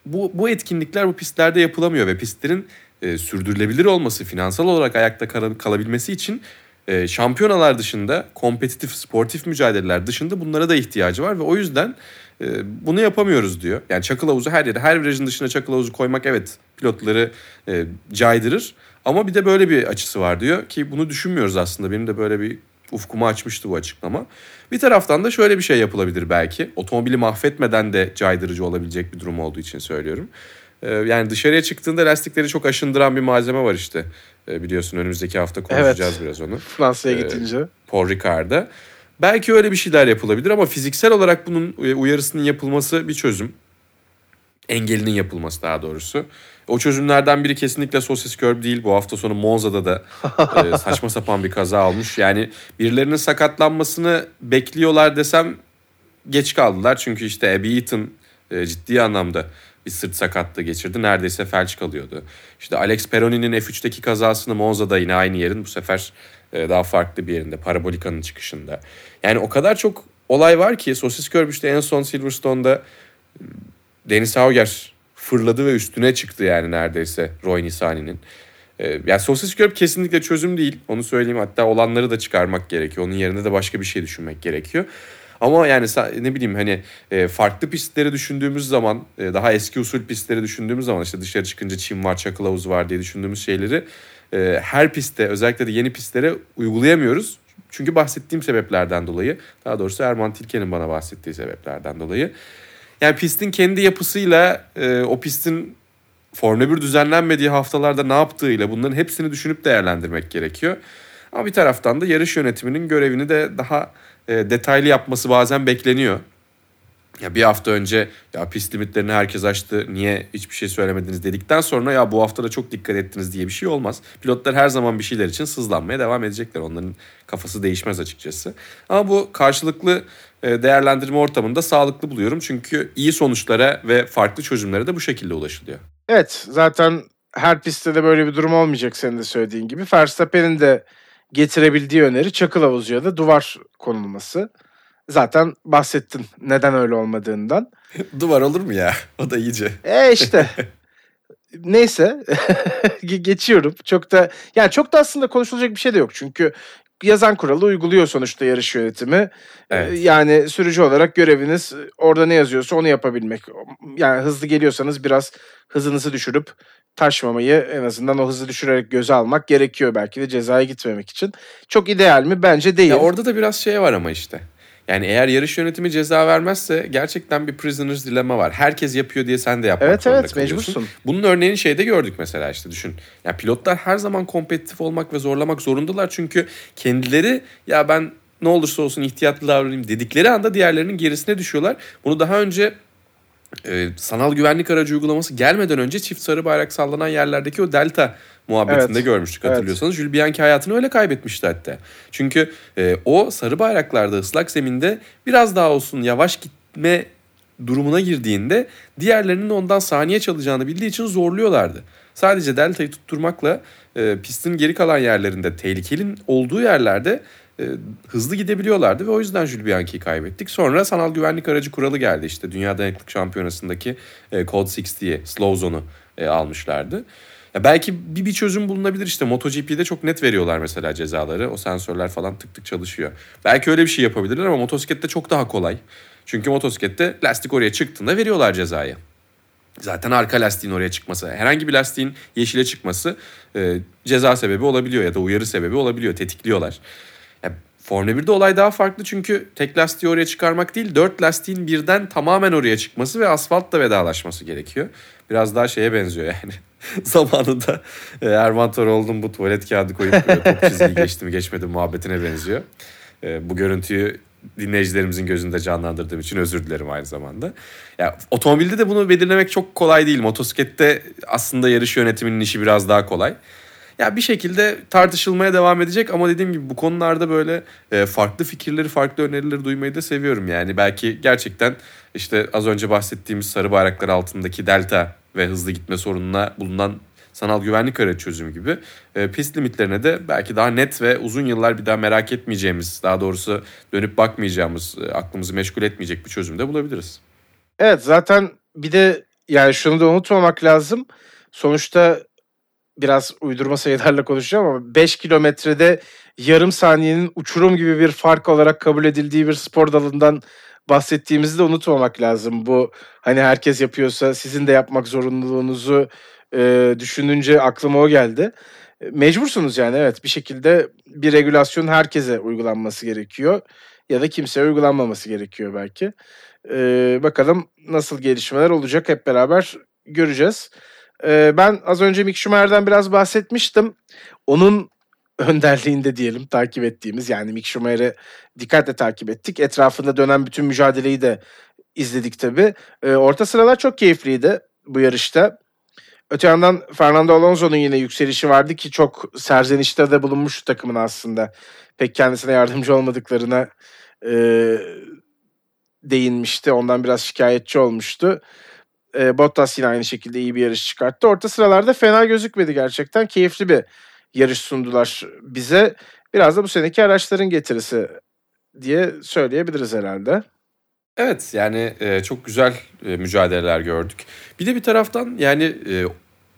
bu, bu etkinlikler bu pistlerde yapılamıyor ve pistlerin e, sürdürülebilir olması, finansal olarak ayakta kal- kalabilmesi için e, şampiyonalar dışında, kompetitif, sportif mücadeleler dışında bunlara da ihtiyacı var ve o yüzden e, bunu yapamıyoruz diyor. Yani çakıl havuzu her yere, her virajın dışına çakıl havuzu koymak evet pilotları e, caydırır ama bir de böyle bir açısı var diyor ki bunu düşünmüyoruz aslında. Benim de böyle bir ufkumu açmıştı bu açıklama. Bir taraftan da şöyle bir şey yapılabilir belki. Otomobili mahvetmeden de caydırıcı olabilecek bir durum olduğu için söylüyorum. Ee, yani dışarıya çıktığında lastikleri çok aşındıran bir malzeme var işte. Ee, biliyorsun önümüzdeki hafta konuşacağız Evet. biraz onu. Fransa'ya Ee, gidince. Paul Ricard'da. Belki öyle bir şeyler yapılabilir ama fiziksel olarak bunun uyarısının yapılması bir çözüm. Engelinin yapılması daha doğrusu. O çözümlerden biri kesinlikle sosis curb değil. Bu hafta sonu Monza'da da e, saçma sapan bir kaza olmuş. Yani birilerinin sakatlanmasını bekliyorlar desem geç kaldılar. Çünkü işte Abby Eaton e, ciddi anlamda bir sırt sakatlığı geçirdi. Neredeyse felç kalıyordu. İşte Alex Peroni'nin F3'teki kazasını Monza'da yine aynı yerin bu sefer e, daha farklı bir yerinde. Parabolika'nın çıkışında. Yani o kadar çok olay var ki Sosis Curb işte en son Silverstone'da Deniz Hauger fırladı ve üstüne çıktı yani neredeyse Roy Nisani'nin. Ee, yani sosis curb kesinlikle çözüm değil. Onu söyleyeyim. Hatta olanları da çıkarmak gerekiyor. Onun yerine de başka bir şey düşünmek gerekiyor. Ama yani ne bileyim hani e, farklı pistleri düşündüğümüz zaman e, daha eski usul pistleri düşündüğümüz zaman işte dışarı çıkınca çim var, çakıl havuzu var diye düşündüğümüz şeyleri e, her pistte özellikle de yeni pistlere uygulayamıyoruz. Çünkü bahsettiğim sebeplerden dolayı daha doğrusu Erman Tilke'nin bana bahsettiği sebeplerden dolayı. Yani pistin kendi yapısıyla e, o pistin Formula 1 düzenlenmediği haftalarda ne yaptığıyla bunların hepsini düşünüp değerlendirmek gerekiyor. Ama bir taraftan da yarış yönetiminin görevini de daha e, detaylı yapması bazen bekleniyor. Ya bir hafta önce ya pist limitlerini herkes aştı niye hiçbir şey söylemediniz dedikten sonra ya bu hafta da çok dikkat ettiniz diye bir şey olmaz. Pilotlar her zaman bir şeyler için sızlanmaya devam edecekler. Onların kafası değişmez açıkçası. Ama bu karşılıklı e, değerlendirme ortamında sağlıklı buluyorum. Çünkü iyi sonuçlara ve farklı çözümlere de bu şekilde ulaşılıyor. Evet zaten her pistte de böyle bir durum olmayacak senin de söylediğin gibi. Verstappen'in de getirebildiği öneri çakıl havuzu ya da duvar konulması. Zaten bahsettin neden öyle olmadığından. Duvar olur mu ya? O da iyice. E işte. Neyse. Ge- Geçiyorum. Çok da yani çok da aslında konuşulacak bir şey de yok. Çünkü yazan kuralı uyguluyor sonuçta yarış yönetimi. Ee, Evet. Yani sürücü olarak göreviniz orada ne yazıyorsa onu yapabilmek. Yani hızlı geliyorsanız biraz hızınızı düşürüp taşmamayı en azından o hızı düşürerek göze almak gerekiyor belki de cezaya gitmemek için. Çok ideal mi? Bence değil. Ya orada da biraz şey var ama işte. Yani eğer yarış yönetimi ceza vermezse gerçekten bir prisoner's dilemma var. Herkes yapıyor diye sen de yapmak evet zorunda evet kalıyorsun. mecbursun. Bunun örneğini şeyde gördük mesela işte düşün. Ya pilotlar her zaman kompetitif olmak ve zorlamak zorundalar çünkü kendileri ya ben ne olursa olsun ihtiyatlı davranayım dedikleri anda diğerlerinin gerisine düşüyorlar. Bunu daha önce e, sanal güvenlik aracı uygulaması gelmeden önce çift sarı bayrak sallanan yerlerdeki o delta muhabbetinde Evet. görmüştük Evet. hatırlıyorsanız. Jules Bianchi hayatını öyle kaybetmişti hatta. Çünkü e, o sarı bayraklarda ıslak zeminde biraz daha olsun yavaş gitme durumuna girdiğinde diğerlerinin ondan saniye çalacağını bildiği için zorluyorlardı. Sadece deltayı tutturmakla e, pistin geri kalan yerlerinde tehlikelin olduğu yerlerde e, hızlı gidebiliyorlardı ve o yüzden Jules Bianchi'yi kaybettik. Sonra sanal güvenlik aracı kuralı geldi işte Dünya Dayanıklık Şampiyonası'ndaki e, Code 60'ye Slow Zone'u e, almışlardı. Ya belki bir, bir çözüm bulunabilir işte MotoGP'de çok net veriyorlar mesela cezaları. O sensörler falan tık tık çalışıyor. Belki öyle bir şey yapabilirler ama motosiklette çok daha kolay. Çünkü motosiklette lastik oraya çıktığında veriyorlar cezayı. Zaten arka lastiğin oraya çıkması, herhangi bir lastiğin yeşile çıkması e, ceza sebebi olabiliyor ya da uyarı sebebi olabiliyor, tetikliyorlar. Formula 1'de olay daha farklı çünkü tek lastiği oraya çıkarmak değil, dört lastiğin birden tamamen oraya çıkması ve asfaltla vedalaşması gerekiyor. Biraz daha şeye benziyor yani. Zamanında e, Erman Toroğlu'nun bu tuvalet kağıdı koyup top çizgiyi geçti mi geçmedi mi muhabbetine benziyor. E, bu görüntüyü dinleyicilerimizin gözünde canlandırdığım için özür dilerim aynı zamanda. Ya otomobilde de bunu belirlemek çok kolay değil. Motosiklette aslında yarış yönetiminin işi biraz daha kolay. Ya bir şekilde tartışılmaya devam edecek ama dediğim gibi bu konularda böyle e, farklı fikirleri, farklı önerileri duymayı da seviyorum yani. Belki gerçekten işte az önce bahsettiğimiz sarı bayraklar altındaki delta ve hızlı gitme sorununa bulunan sanal güvenlik aracı çözümü gibi e, pist limitlerine de belki daha net ve uzun yıllar bir daha merak etmeyeceğimiz, daha doğrusu dönüp bakmayacağımız, e, aklımızı meşgul etmeyecek bir çözüm de bulabiliriz. Evet zaten bir de yani şunu da unutmamak lazım. Sonuçta biraz uydurma sayılarla konuşacağım ama 5 kilometrede yarım saniyenin uçurum gibi bir fark olarak kabul edildiği bir spor dalından bahsettiğimizi de unutmamak lazım. Bu hani herkes yapıyorsa sizin de yapmak zorunluluğunuzu e, düşününce aklıma o geldi. E, Mecbursunuz yani evet bir şekilde bir regülasyon herkese uygulanması gerekiyor ya da kimseye uygulanmaması gerekiyor belki. Ee, bakalım nasıl gelişmeler olacak hep beraber göreceğiz. Ee, ben az önce Mick Schumacher'den biraz bahsetmiştim. Onun önderliğinde diyelim takip ettiğimiz yani Mick Schumacher'i dikkatle takip ettik. Etrafında dönen bütün mücadeleyi de izledik tabii. Ee, orta sıralar çok keyifliydi bu yarışta. Öte yandan Fernando Alonso'nun yine yükselişi vardı ki çok serzenişte de bulunmuş takımın aslında. Pek kendisine yardımcı olmadıklarına e, değinmişti. Ondan biraz şikayetçi olmuştu. E, Bottas yine aynı şekilde iyi bir yarış çıkarttı. Orta sıralarda fena gözükmedi gerçekten. Keyifli bir yarış sundular bize. Biraz da bu seneki araçların getirisi diye söyleyebiliriz herhalde. Evet yani e, çok güzel e, mücadeleler gördük. Bir de bir taraftan yani e,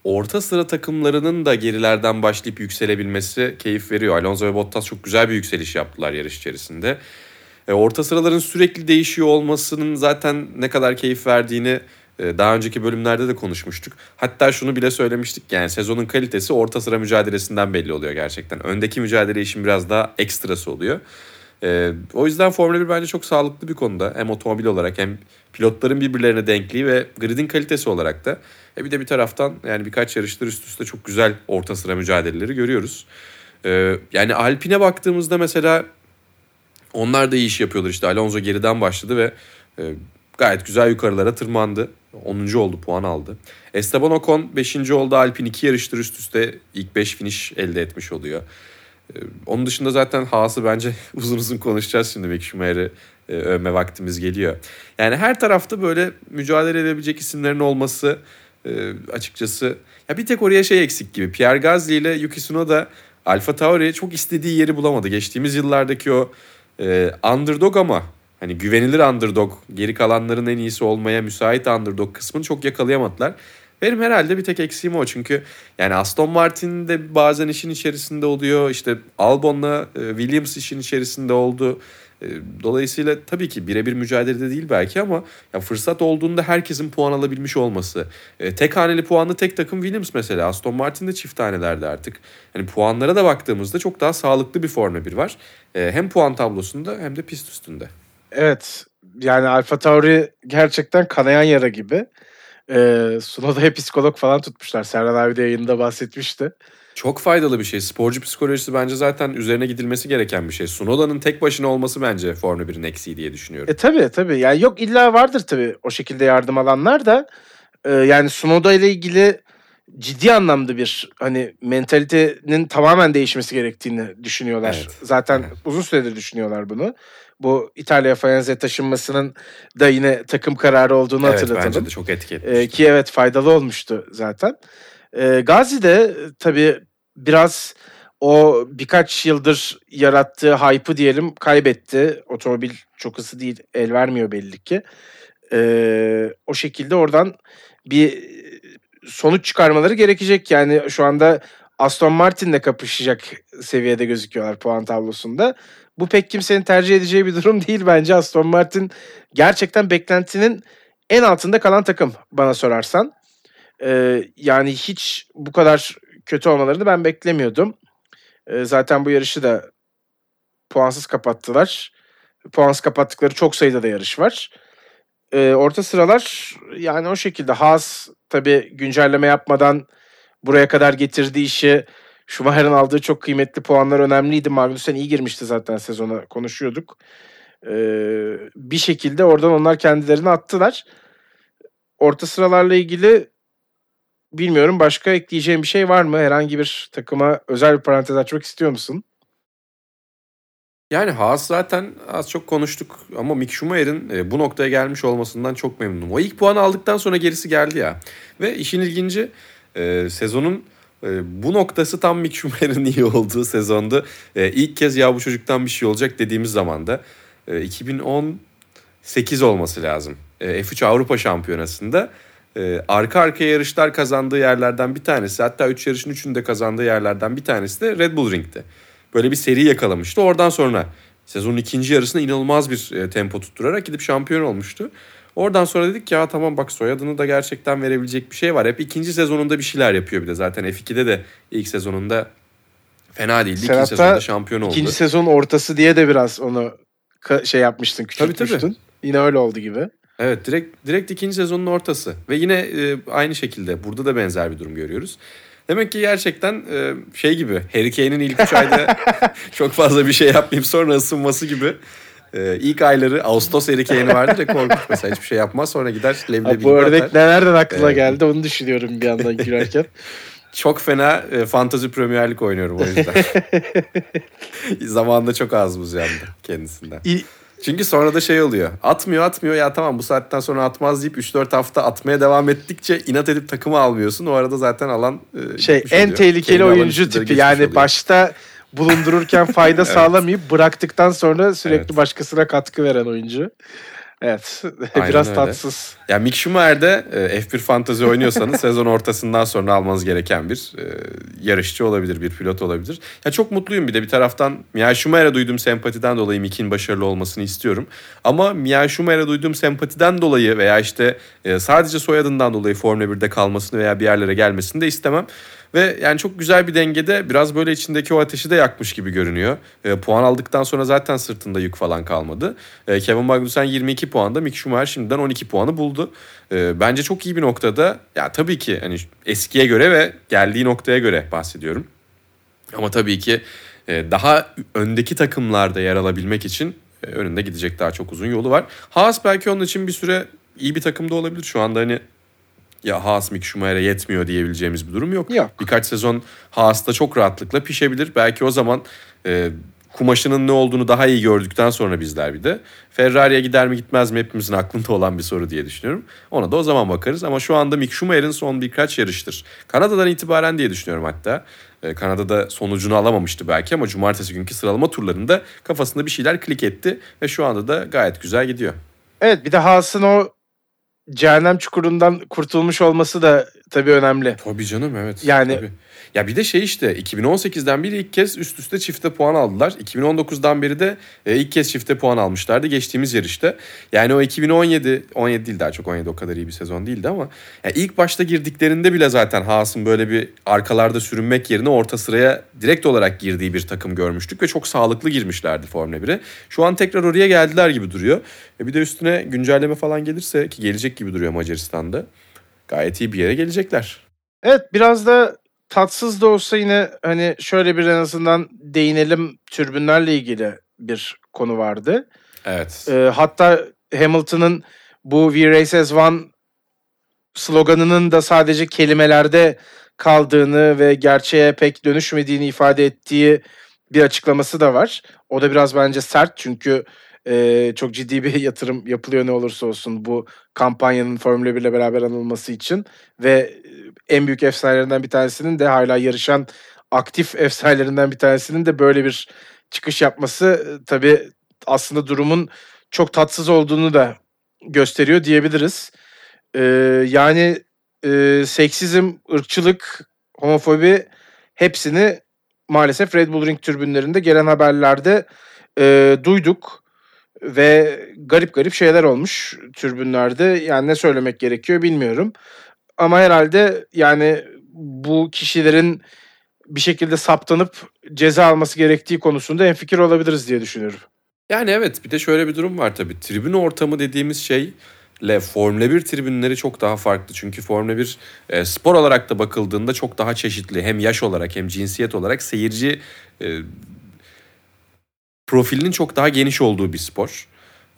orta sıra takımlarının da gerilerden başlayıp yükselebilmesi keyif veriyor. Alonso ve Bottas çok güzel bir yükseliş yaptılar yarış içerisinde. E, orta sıraların sürekli değişiyor olmasının zaten ne kadar keyif verdiğini daha önceki bölümlerde de konuşmuştuk. Hatta şunu bile söylemiştik yani sezonun kalitesi orta sıra mücadelesinden belli oluyor gerçekten. Öndeki mücadele işin biraz daha ekstrası oluyor. Ee, o yüzden Formula 1 bence çok sağlıklı bir konuda. Hem otomobil olarak hem pilotların birbirlerine denkliği ve gridin kalitesi olarak da. E bir de bir taraftan yani birkaç yarıştır üst üste çok güzel orta sıra mücadeleleri görüyoruz. Ee, yani Alpine baktığımızda mesela onlar da iyi iş yapıyorlar işte. Alonso geriden başladı ve e, gayet güzel yukarılara tırmandı. 10. oldu puan aldı. Esteban Ocon 5. oldu. Alpine 2 yarıştır üst üste ilk 5 finish elde etmiş oluyor. Ee, Onun dışında zaten Haas'ı bence uzun uzun konuşacağız şimdi Mick Schumacher'i e, övme vaktimiz geliyor. Yani her tarafta böyle mücadele edebilecek isimlerin olması e, açıkçası ya bir tek oraya şey eksik gibi. Pierre Gasly ile Yuki Tsunoda Alfa Tauri çok istediği yeri bulamadı. Geçtiğimiz yıllardaki o e, underdog ama hani güvenilir underdog, geri kalanların en iyisi olmaya müsait underdog kısmını çok yakalayamadılar. Benim herhalde bir tek eksiğim o çünkü yani Aston Martin de bazen işin içerisinde oluyor. İşte Albon'la e, Williams işin içerisinde oldu. E, Dolayısıyla tabii ki birebir mücadelede değil belki ama ya fırsat olduğunda herkesin puan alabilmiş olması. E, tek haneli puanlı tek takım Williams mesela. Aston Martin de çift hanelerde artık. Hani puanlara da baktığımızda çok daha sağlıklı bir Formula 1 var. Hem puan tablosunda hem de pist üstünde. Evet yani Alfa Tauri gerçekten kanayan yara gibi. Ee, Sunoda'ya psikolog falan tutmuşlar. Serhan abi de yayında bahsetmişti. Çok faydalı bir şey. Sporcu psikolojisi bence zaten üzerine gidilmesi gereken bir şey. Sunoda'nın tek başına olması bence Formula 1'in eksiği diye düşünüyorum. E tabii tabii. Yani yok illa vardır tabii o şekilde yardım alanlar da. e, yani Sunoda ile ilgili ciddi anlamda bir hani mentalitenin tamamen değişmesi gerektiğini düşünüyorlar. Evet. Zaten Evet. uzun süredir düşünüyorlar bunu. Bu İtalya Faenza taşınmasının da yine takım kararı olduğunu evet hatırlatalım. bence de çok etki Ee, ki evet faydalı olmuştu zaten. Ee, Gazi de e, tabii biraz o birkaç yıldır yarattığı hype'ı diyelim kaybetti. Otomobil çok hızlı değil, el vermiyor belli ki. Ee, o şekilde oradan bir sonuç çıkarmaları gerekecek. Yani şu anda Aston Martin'le kapışacak seviyede gözüküyorlar puan tablosunda. Bu pek kimsenin tercih edeceği bir durum değil bence. Aston Martin gerçekten beklentinin en altında kalan takım bana sorarsan. Ee, yani hiç bu kadar kötü olmalarını ben beklemiyordum. Ee, zaten bu yarışı da puansız kapattılar. Puansız kapattıkları çok sayıda da yarış var. Ee, orta sıralar yani o şekilde. Haas tabii güncelleme yapmadan buraya kadar getirdiği işi Schumacher'ın aldığı çok kıymetli puanlar önemliydi. Magnussen iyi girmişti zaten sezona konuşuyorduk. Ee, bir şekilde oradan onlar kendilerini attılar. Orta sıralarla ilgili bilmiyorum başka ekleyeceğim bir şey var mı? Herhangi bir takıma özel bir parantez açmak istiyor musun? Yani Haas zaten az çok konuştuk ama Mick Schumacher'in e, bu noktaya gelmiş olmasından çok memnunum. O ilk puanı aldıktan sonra gerisi geldi ya. Ve işin ilginci e, sezonun e, bu noktası tam Mick Schumacher'in iyi olduğu sezondu. E, ilk kez ya bu çocuktan bir şey olacak dediğimiz zaman da e, 2018 olması lazım. E, F3 Avrupa Şampiyonası'nda e, arka arkaya yarışlar kazandığı yerlerden bir tanesi hatta 3 yarışın 3'ünü de kazandığı yerlerden bir tanesi de Red Bull Ring'ti. Böyle bir seri yakalamıştı. Oradan sonra sezonun ikinci yarısında inanılmaz bir e, tempo tutturarak gidip şampiyon olmuştu. Oradan sonra dedik ki ya tamam bak soyadını da gerçekten verebilecek bir şey var. Hep ikinci sezonunda bir şeyler yapıyor bir de. Zaten F2'de de ilk sezonunda fena değildi. Sen İkinci sezonda şampiyon oldu. İkinci sezon ortası diye de biraz onu şey yapmıştın, Tabii, tabii. küçültmüştün. Yine öyle oldu gibi. Evet direkt direkt ikinci sezonun ortası ve yine e, aynı şekilde burada da benzer bir durum görüyoruz. Demek ki gerçekten e, şey gibi Harry Kane'in ilk 3 ayda çok fazla bir şey yapmayıp sonra ısınması gibi. E, ilk ayları Ağustos Harry Kane'i vardır ya korkunç mesela hiçbir şey yapmaz sonra gider leblebi bu örnek atar. nereden aklına Evet. geldi onu düşünüyorum bir yandan gülerken. Çok fena e, Fantasy Premier Lig oynuyorum o yüzden. Zamanında çok az buz yandı kendisinden. İ- Çünkü sonra da şey oluyor. Atmıyor atmıyor ya tamam bu saatten sonra atmaz deyip 3-4 hafta atmaya devam ettikçe inat edip takımı almıyorsun. O arada zaten alan e, şey en oluyor. tehlikeli Kendi oyuncu tipi yani oluyor. başta bulundururken fayda sağlamayıp bıraktıktan sonra sürekli Evet. başkasına katkı veren oyuncu. Evet. Aynen Biraz öyle. tatsız. Ya Mick Schumacher'de e, F1 fantazi oynuyorsanız sezon ortasından sonra almanız gereken bir e, yarışçı olabilir, bir pilot olabilir. Ya çok mutluyum bir de bir taraftan Mia Schumacher'e duyduğum sempatiden dolayı Mick'in başarılı olmasını istiyorum. Ama Mia Schumacher'e duyduğum sempatiden dolayı veya işte e, sadece soyadından dolayı Formula 1'de kalmasını veya bir yerlere gelmesini de istemem. Ve yani çok güzel bir dengede biraz böyle içindeki o ateşi de yakmış gibi görünüyor. E, puan aldıktan sonra zaten sırtında yük falan kalmadı. E, Kevin Magnussen 22 puanda, Mick Schumacher şimdiden 12 puanı buldu. E, bence çok iyi bir noktada. Ya tabii ki hani eskiye göre ve geldiği noktaya göre bahsediyorum. Ama tabii ki e, daha öndeki takımlarda yer alabilmek için e, önünde gidecek daha çok uzun yolu var. Haas belki onun için bir süre iyi bir takımda olabilir. Şu anda hani ya Haas Mick Schumacher'e yetmiyor diyebileceğimiz bir durum yok. Yok. Birkaç sezon Haas'ta çok rahatlıkla pişebilir. Belki o zaman e, kumaşının ne olduğunu daha iyi gördükten sonra bizler bir de Ferrari'ye gider mi gitmez mi hepimizin aklında olan bir soru diye düşünüyorum. Ona da o zaman bakarız ama şu anda Mick Schumacher'in son birkaç yarıştır. Kanada'dan itibaren diye düşünüyorum hatta. E, Kanada'da sonucunu alamamıştı belki ama cumartesi günkü sıralama turlarında kafasında bir şeyler klik etti ve şu anda da gayet güzel gidiyor. Evet bir de Haas'ın o cehennem çukurundan kurtulmuş olması da tabii önemli. Tabii canım evet. Yani- Tabii. Ya bir de şey işte 2018'den beri ilk kez üst üste çifte puan aldılar. 2019'dan beri de e, ilk kez çifte puan almışlardı geçtiğimiz yarışta. Yani o 2017, 17 değil daha çok 17 o kadar iyi bir sezon değildi ama ya ilk başta girdiklerinde bile zaten Haas'ın böyle bir arkalarda sürünmek yerine orta sıraya direkt olarak girdiği bir takım görmüştük ve çok sağlıklı girmişlerdi Formula 1'e. Şu an tekrar oraya geldiler gibi duruyor. E bir de üstüne güncelleme falan gelirse ki gelecek gibi duruyor Macaristan'da. Gayet iyi bir yere gelecekler. Evet biraz da tatsız da olsa yine hani şöyle bir en azından değinelim türbünlerle ilgili bir konu vardı. Evet. Ee, hatta Hamilton'ın bu We Race as One sloganının da sadece kelimelerde kaldığını ve gerçeğe pek dönüşmediğini ifade ettiği bir açıklaması da var. O da biraz bence sert çünkü e, çok ciddi bir yatırım yapılıyor ne olursa olsun bu kampanyanın Formula 1 ile beraber anılması için ve en büyük efsanelerinden bir tanesinin de hala yarışan aktif efsanelerinden bir tanesinin de böyle bir çıkış yapması tabii aslında durumun çok tatsız olduğunu da gösteriyor diyebiliriz. Ee, yani e, seksizm, ırkçılık, homofobi hepsini maalesef Red Bull Ring türbünlerinde gelen haberlerde e, duyduk ve garip garip şeyler olmuş türbünlerde. Yani ne söylemek gerekiyor bilmiyorum. Ama herhalde yani bu kişilerin bir şekilde saptanıp ceza alması gerektiği konusunda en fikir olabiliriz diye düşünüyorum. Yani evet bir de şöyle bir durum var tabii. Tribün ortamı dediğimiz şeyle Formula 1 tribünleri çok daha farklı. Çünkü Formula 1 e, spor olarak da bakıldığında çok daha çeşitli. Hem yaş olarak hem cinsiyet olarak seyirci e, profilinin çok daha geniş olduğu bir spor.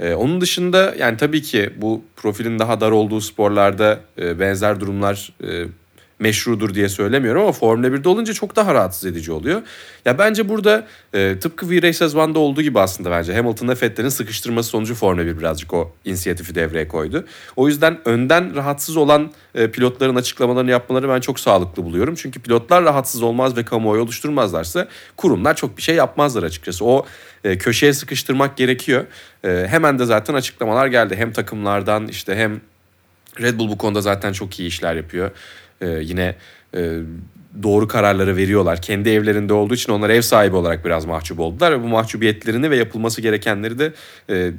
E, onun dışında yani tabii ki bu profilin daha dar olduğu sporlarda e, benzer durumlar e, meşrudur diye söylemiyorum ama Formula 1'de olunca çok daha rahatsız edici oluyor. Ya bence burada e, tıpkı V Race as One'da olduğu gibi aslında bence Hamilton'la Vettel'in sıkıştırması sonucu Formula 1 birazcık o inisiyatifi devreye koydu. O yüzden önden rahatsız olan e, pilotların açıklamalarını yapmaları ben çok sağlıklı buluyorum. Çünkü pilotlar rahatsız olmaz ve kamuoyu oluşturmazlarsa kurumlar çok bir şey yapmazlar açıkçası. O e, köşeye sıkıştırmak gerekiyor. E, hemen de zaten açıklamalar geldi. Hem takımlardan işte hem Red Bull bu konuda zaten çok iyi işler yapıyor. Ee, yine e, doğru kararları veriyorlar. Kendi evlerinde olduğu için onlar ev sahibi olarak biraz mahcup oldular ve bu mahcubiyetlerini ve yapılması gerekenleri de e,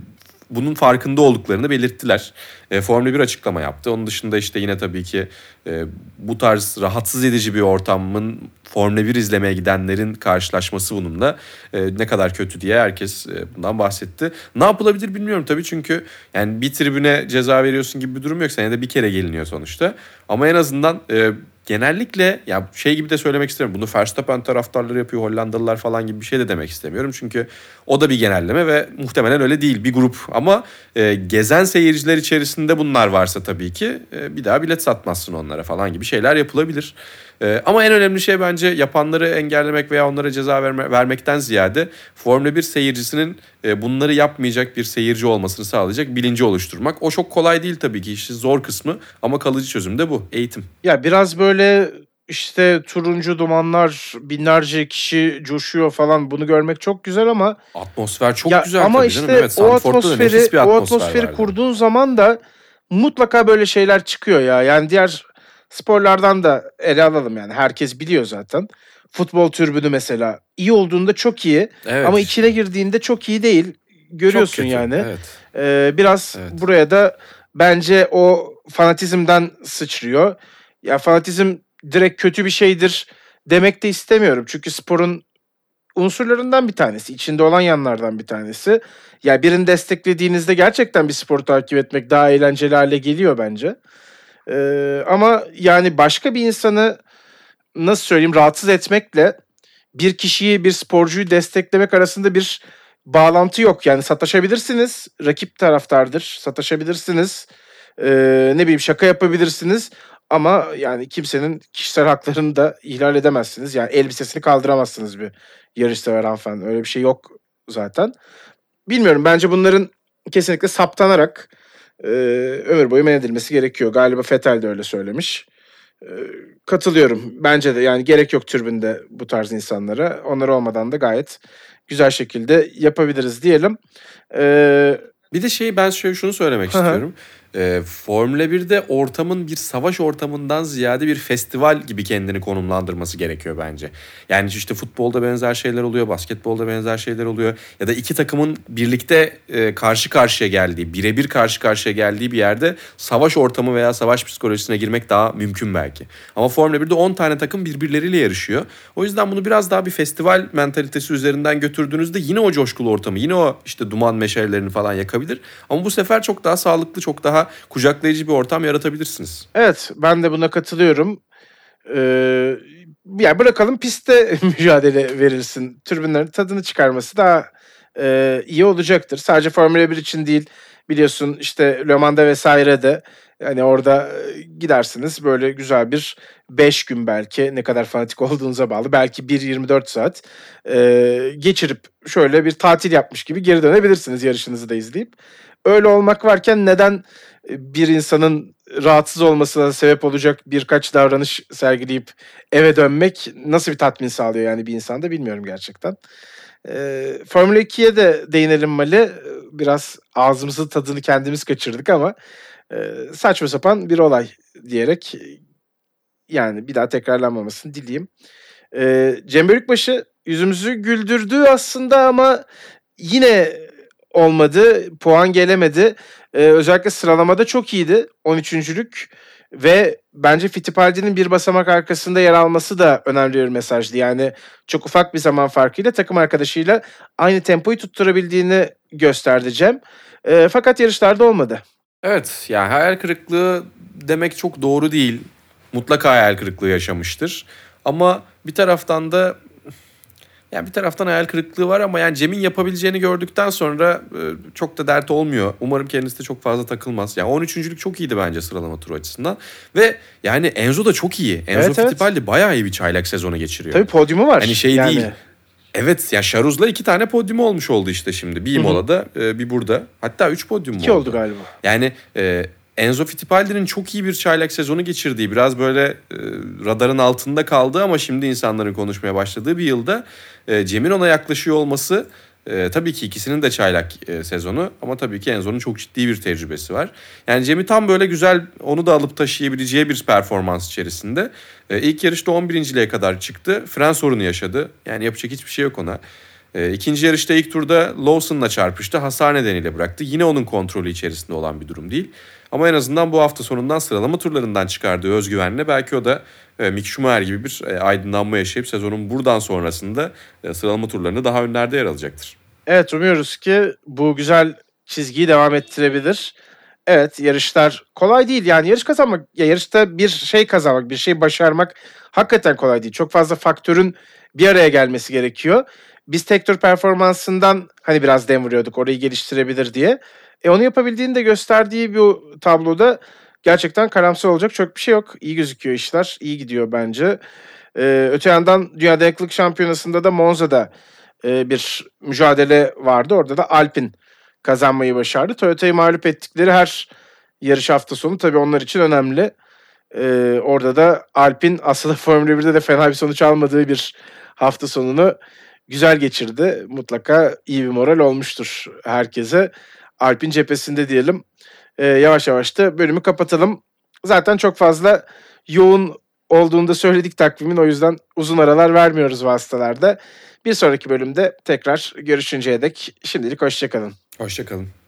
bunun farkında olduklarını belirttiler. E, Formula 1 açıklama yaptı. Onun dışında işte yine tabii ki e, bu tarz rahatsız edici bir ortamın Formula 1 izlemeye gidenlerin karşılaşması bununla e, ne kadar kötü diye herkes e, bundan bahsetti. Ne yapılabilir bilmiyorum tabii çünkü yani bir tribüne ceza veriyorsun gibi bir durum yok. Senede bir kere geliniyor sonuçta. Ama en azından e, genellikle ya şey gibi de söylemek istemiyorum. Bunu Verstappen taraftarları yapıyor, Hollandalılar falan gibi bir şey de demek istemiyorum. Çünkü o da bir genelleme ve muhtemelen öyle değil bir grup. Ama e, gezen seyirciler içerisinde bunlar varsa tabii ki e, bir daha bilet satmazsın onlara falan gibi şeyler yapılabilir. E, ama en önemli şey bence yapanları engellemek veya onlara ceza verme, vermekten ziyade Formula 1 seyircisinin e, bunları yapmayacak bir seyirci olmasını sağlayacak bilinci oluşturmak. O çok kolay değil tabii ki işin zor kısmı ama kalıcı çözüm de bu eğitim. Ya biraz böyle işte turuncu dumanlar binlerce kişi coşuyor falan bunu görmek çok güzel ama Atmosfer çok ya güzel ama tabii işte canım. Evet, o atmosferi bir o atmosfer atmosferi vardı. kurduğun zaman da mutlaka böyle şeyler çıkıyor ya. Yani diğer sporlardan da ele alalım yani. Herkes biliyor zaten. Futbol türbünü mesela iyi olduğunda çok iyi Evet. ama içine girdiğinde çok iyi değil. Görüyorsun yani. Evet. Ee, biraz Evet. buraya da bence o fanatizmden sıçrıyor. Ya fanatizm direkt kötü bir şeydir demek de istemiyorum. Çünkü sporun unsurlarından bir tanesi, içinde olan yanlardan bir tanesi. Ya birini desteklediğinizde gerçekten bir sporu takip etmek daha eğlenceli hale geliyor bence. Ee, ama yani başka bir insanı nasıl söyleyeyim rahatsız etmekle bir kişiyi, bir sporcuyu desteklemek arasında bir bağlantı yok. Yani sataşabilirsiniz, rakip taraftardır, sataşabilirsiniz, ee, ne bileyim şaka yapabilirsiniz. Ama yani kimsenin kişisel haklarını da ihlal edemezsiniz. Yani elbisesini kaldıramazsınız bir yarışsever hanımefendi. Öyle bir şey yok zaten. Bilmiyorum bence bunların kesinlikle saptanarak e, ömür boyu men edilmesi gerekiyor. Galiba Fetel de öyle söylemiş. E, katılıyorum. Bence de yani gerek yok türbünde bu tarz insanlara. Onlar olmadan da gayet güzel şekilde yapabiliriz diyelim. E, Bir de şey ben şöyle şunu söylemek istiyorum. Ee, Formula 1'de ortamın bir savaş ortamından ziyade bir festival gibi kendini konumlandırması gerekiyor bence. Yani işte futbolda benzer şeyler oluyor, basketbolda benzer şeyler oluyor. Ya da iki takımın birlikte e, karşı karşıya geldiği, birebir karşı karşıya geldiği bir yerde savaş ortamı veya savaş psikolojisine girmek daha mümkün belki. Ama Formula 1'de 10 tane takım birbirleriyle yarışıyor. O yüzden bunu biraz daha bir festival mentalitesi üzerinden götürdüğünüzde yine o coşkulu ortamı, yine o işte duman meşalelerini falan yakabilir. Ama bu sefer çok daha sağlıklı, çok daha kucaklayıcı bir ortam yaratabilirsiniz. Evet ben de buna katılıyorum. Ee, yani bırakalım pistte mücadele verilsin. Türbünlerin tadını çıkarması daha e, iyi olacaktır. Sadece Formula 1 için değil biliyorsun işte Le Mans'da vesaire de yani orada e, gidersiniz böyle güzel bir 5 gün belki ne kadar fanatik olduğunuza bağlı. Belki 1-24 saat e, geçirip şöyle bir tatil yapmış gibi geri dönebilirsiniz yarışınızı da izleyip. Öyle olmak varken neden bir insanın rahatsız olmasına sebep olacak birkaç davranış sergileyip eve dönmek nasıl bir tatmin sağlıyor yani bir insanda bilmiyorum gerçekten. E, Formula 2'ye de değinelim Mali. Biraz ağzımızın tadını kendimiz kaçırdık ama e, saçma sapan bir olay diyerek yani bir daha tekrarlanmamasını dileyim. E, Cem Bölükbaşı yüzümüzü güldürdü aslında ama yine olmadı. Puan gelemedi. Ee, özellikle sıralamada çok iyiydi. 13.lük ve bence Fittipaldi'nin bir basamak arkasında yer alması da önemli bir mesajdı. Yani çok ufak bir zaman farkıyla takım arkadaşıyla aynı tempoyu tutturabildiğini gösterdi Cem. E, fakat yarışlarda olmadı. Evet yani hayal kırıklığı demek çok doğru değil. Mutlaka hayal kırıklığı yaşamıştır. Ama bir taraftan da yani bir taraftan hayal kırıklığı var ama yani Cem'in yapabileceğini gördükten sonra e, çok da dert olmuyor. Umarım kendisi de çok fazla takılmaz. Yani 13.lük çok iyiydi bence sıralama turu açısından. Ve yani Enzo da çok iyi. Enzo Evet, evet. Fittipaldi bayağı iyi bir çaylak sezonu geçiriyor. Tabii podyumu var. Hani şey yani. değil. Evet ya Şaruz'la iki tane podyumu olmuş oldu işte şimdi. Bir Hı hı. Mola'da e, bir burada. Hatta üç podyum mu İki oldu galiba. Yani e, Enzo Fittipaldi'nin çok iyi bir çaylak sezonu geçirdiği, biraz böyle e, radarın altında kaldığı ama şimdi insanların konuşmaya başladığı bir yılda e, Cem'in ona yaklaşıyor olması e, tabii ki ikisinin de çaylak e, sezonu ama tabii ki Enzo'nun çok ciddi bir tecrübesi var. Yani Cem'i tam böyle güzel onu da alıp taşıyabileceği bir performans içerisinde. E, ilk yarışta 11.liğe kadar çıktı. Fren sorunu yaşadı. Yani yapacak hiçbir şey yok ona. E, ikinci yarışta ilk turda Lawson'la çarpıştı. Hasar nedeniyle bıraktı. Yine onun kontrolü içerisinde olan bir durum değil. Ama en azından bu hafta sonundan sıralama turlarından çıkardığı özgüvenle belki o da e, Mick Schumacher gibi bir e, aydınlanma yaşayıp sezonun buradan sonrasında e, sıralama turlarında daha önlerde yer alacaktır. Evet umuyoruz ki bu güzel çizgiyi devam ettirebilir. Evet yarışlar kolay değil yani yarış kazanmak ya yarışta bir şey kazanmak bir şey başarmak hakikaten kolay değil. Çok fazla faktörün bir araya gelmesi gerekiyor. Biz tek tur performansından hani biraz dem vuruyorduk orayı geliştirebilir diye. E onu yapabildiğini de gösterdiği bu tabloda gerçekten karamsar olacak çok bir şey yok. İyi gözüküyor işler. iyi gidiyor bence. Ee, öte yandan Dünya Dayanıklılık Şampiyonası'nda da Monza'da e, bir mücadele vardı. Orada da Alpin kazanmayı başardı. Toyota'yı mağlup ettikleri her yarış hafta sonu tabii onlar için önemli. Ee, orada da Alpin aslında Formula 1'de de fena bir sonuç almadığı bir hafta sonunu güzel geçirdi. Mutlaka iyi bir moral olmuştur herkese. Alpin cephesinde diyelim. Ee, yavaş yavaş da bölümü kapatalım. Zaten çok fazla yoğun olduğunda söyledik takvimin. O yüzden uzun aralar vermiyoruz vasıtalarda. Bir sonraki bölümde tekrar görüşünceye dek şimdilik hoşçakalın. Hoşçakalın.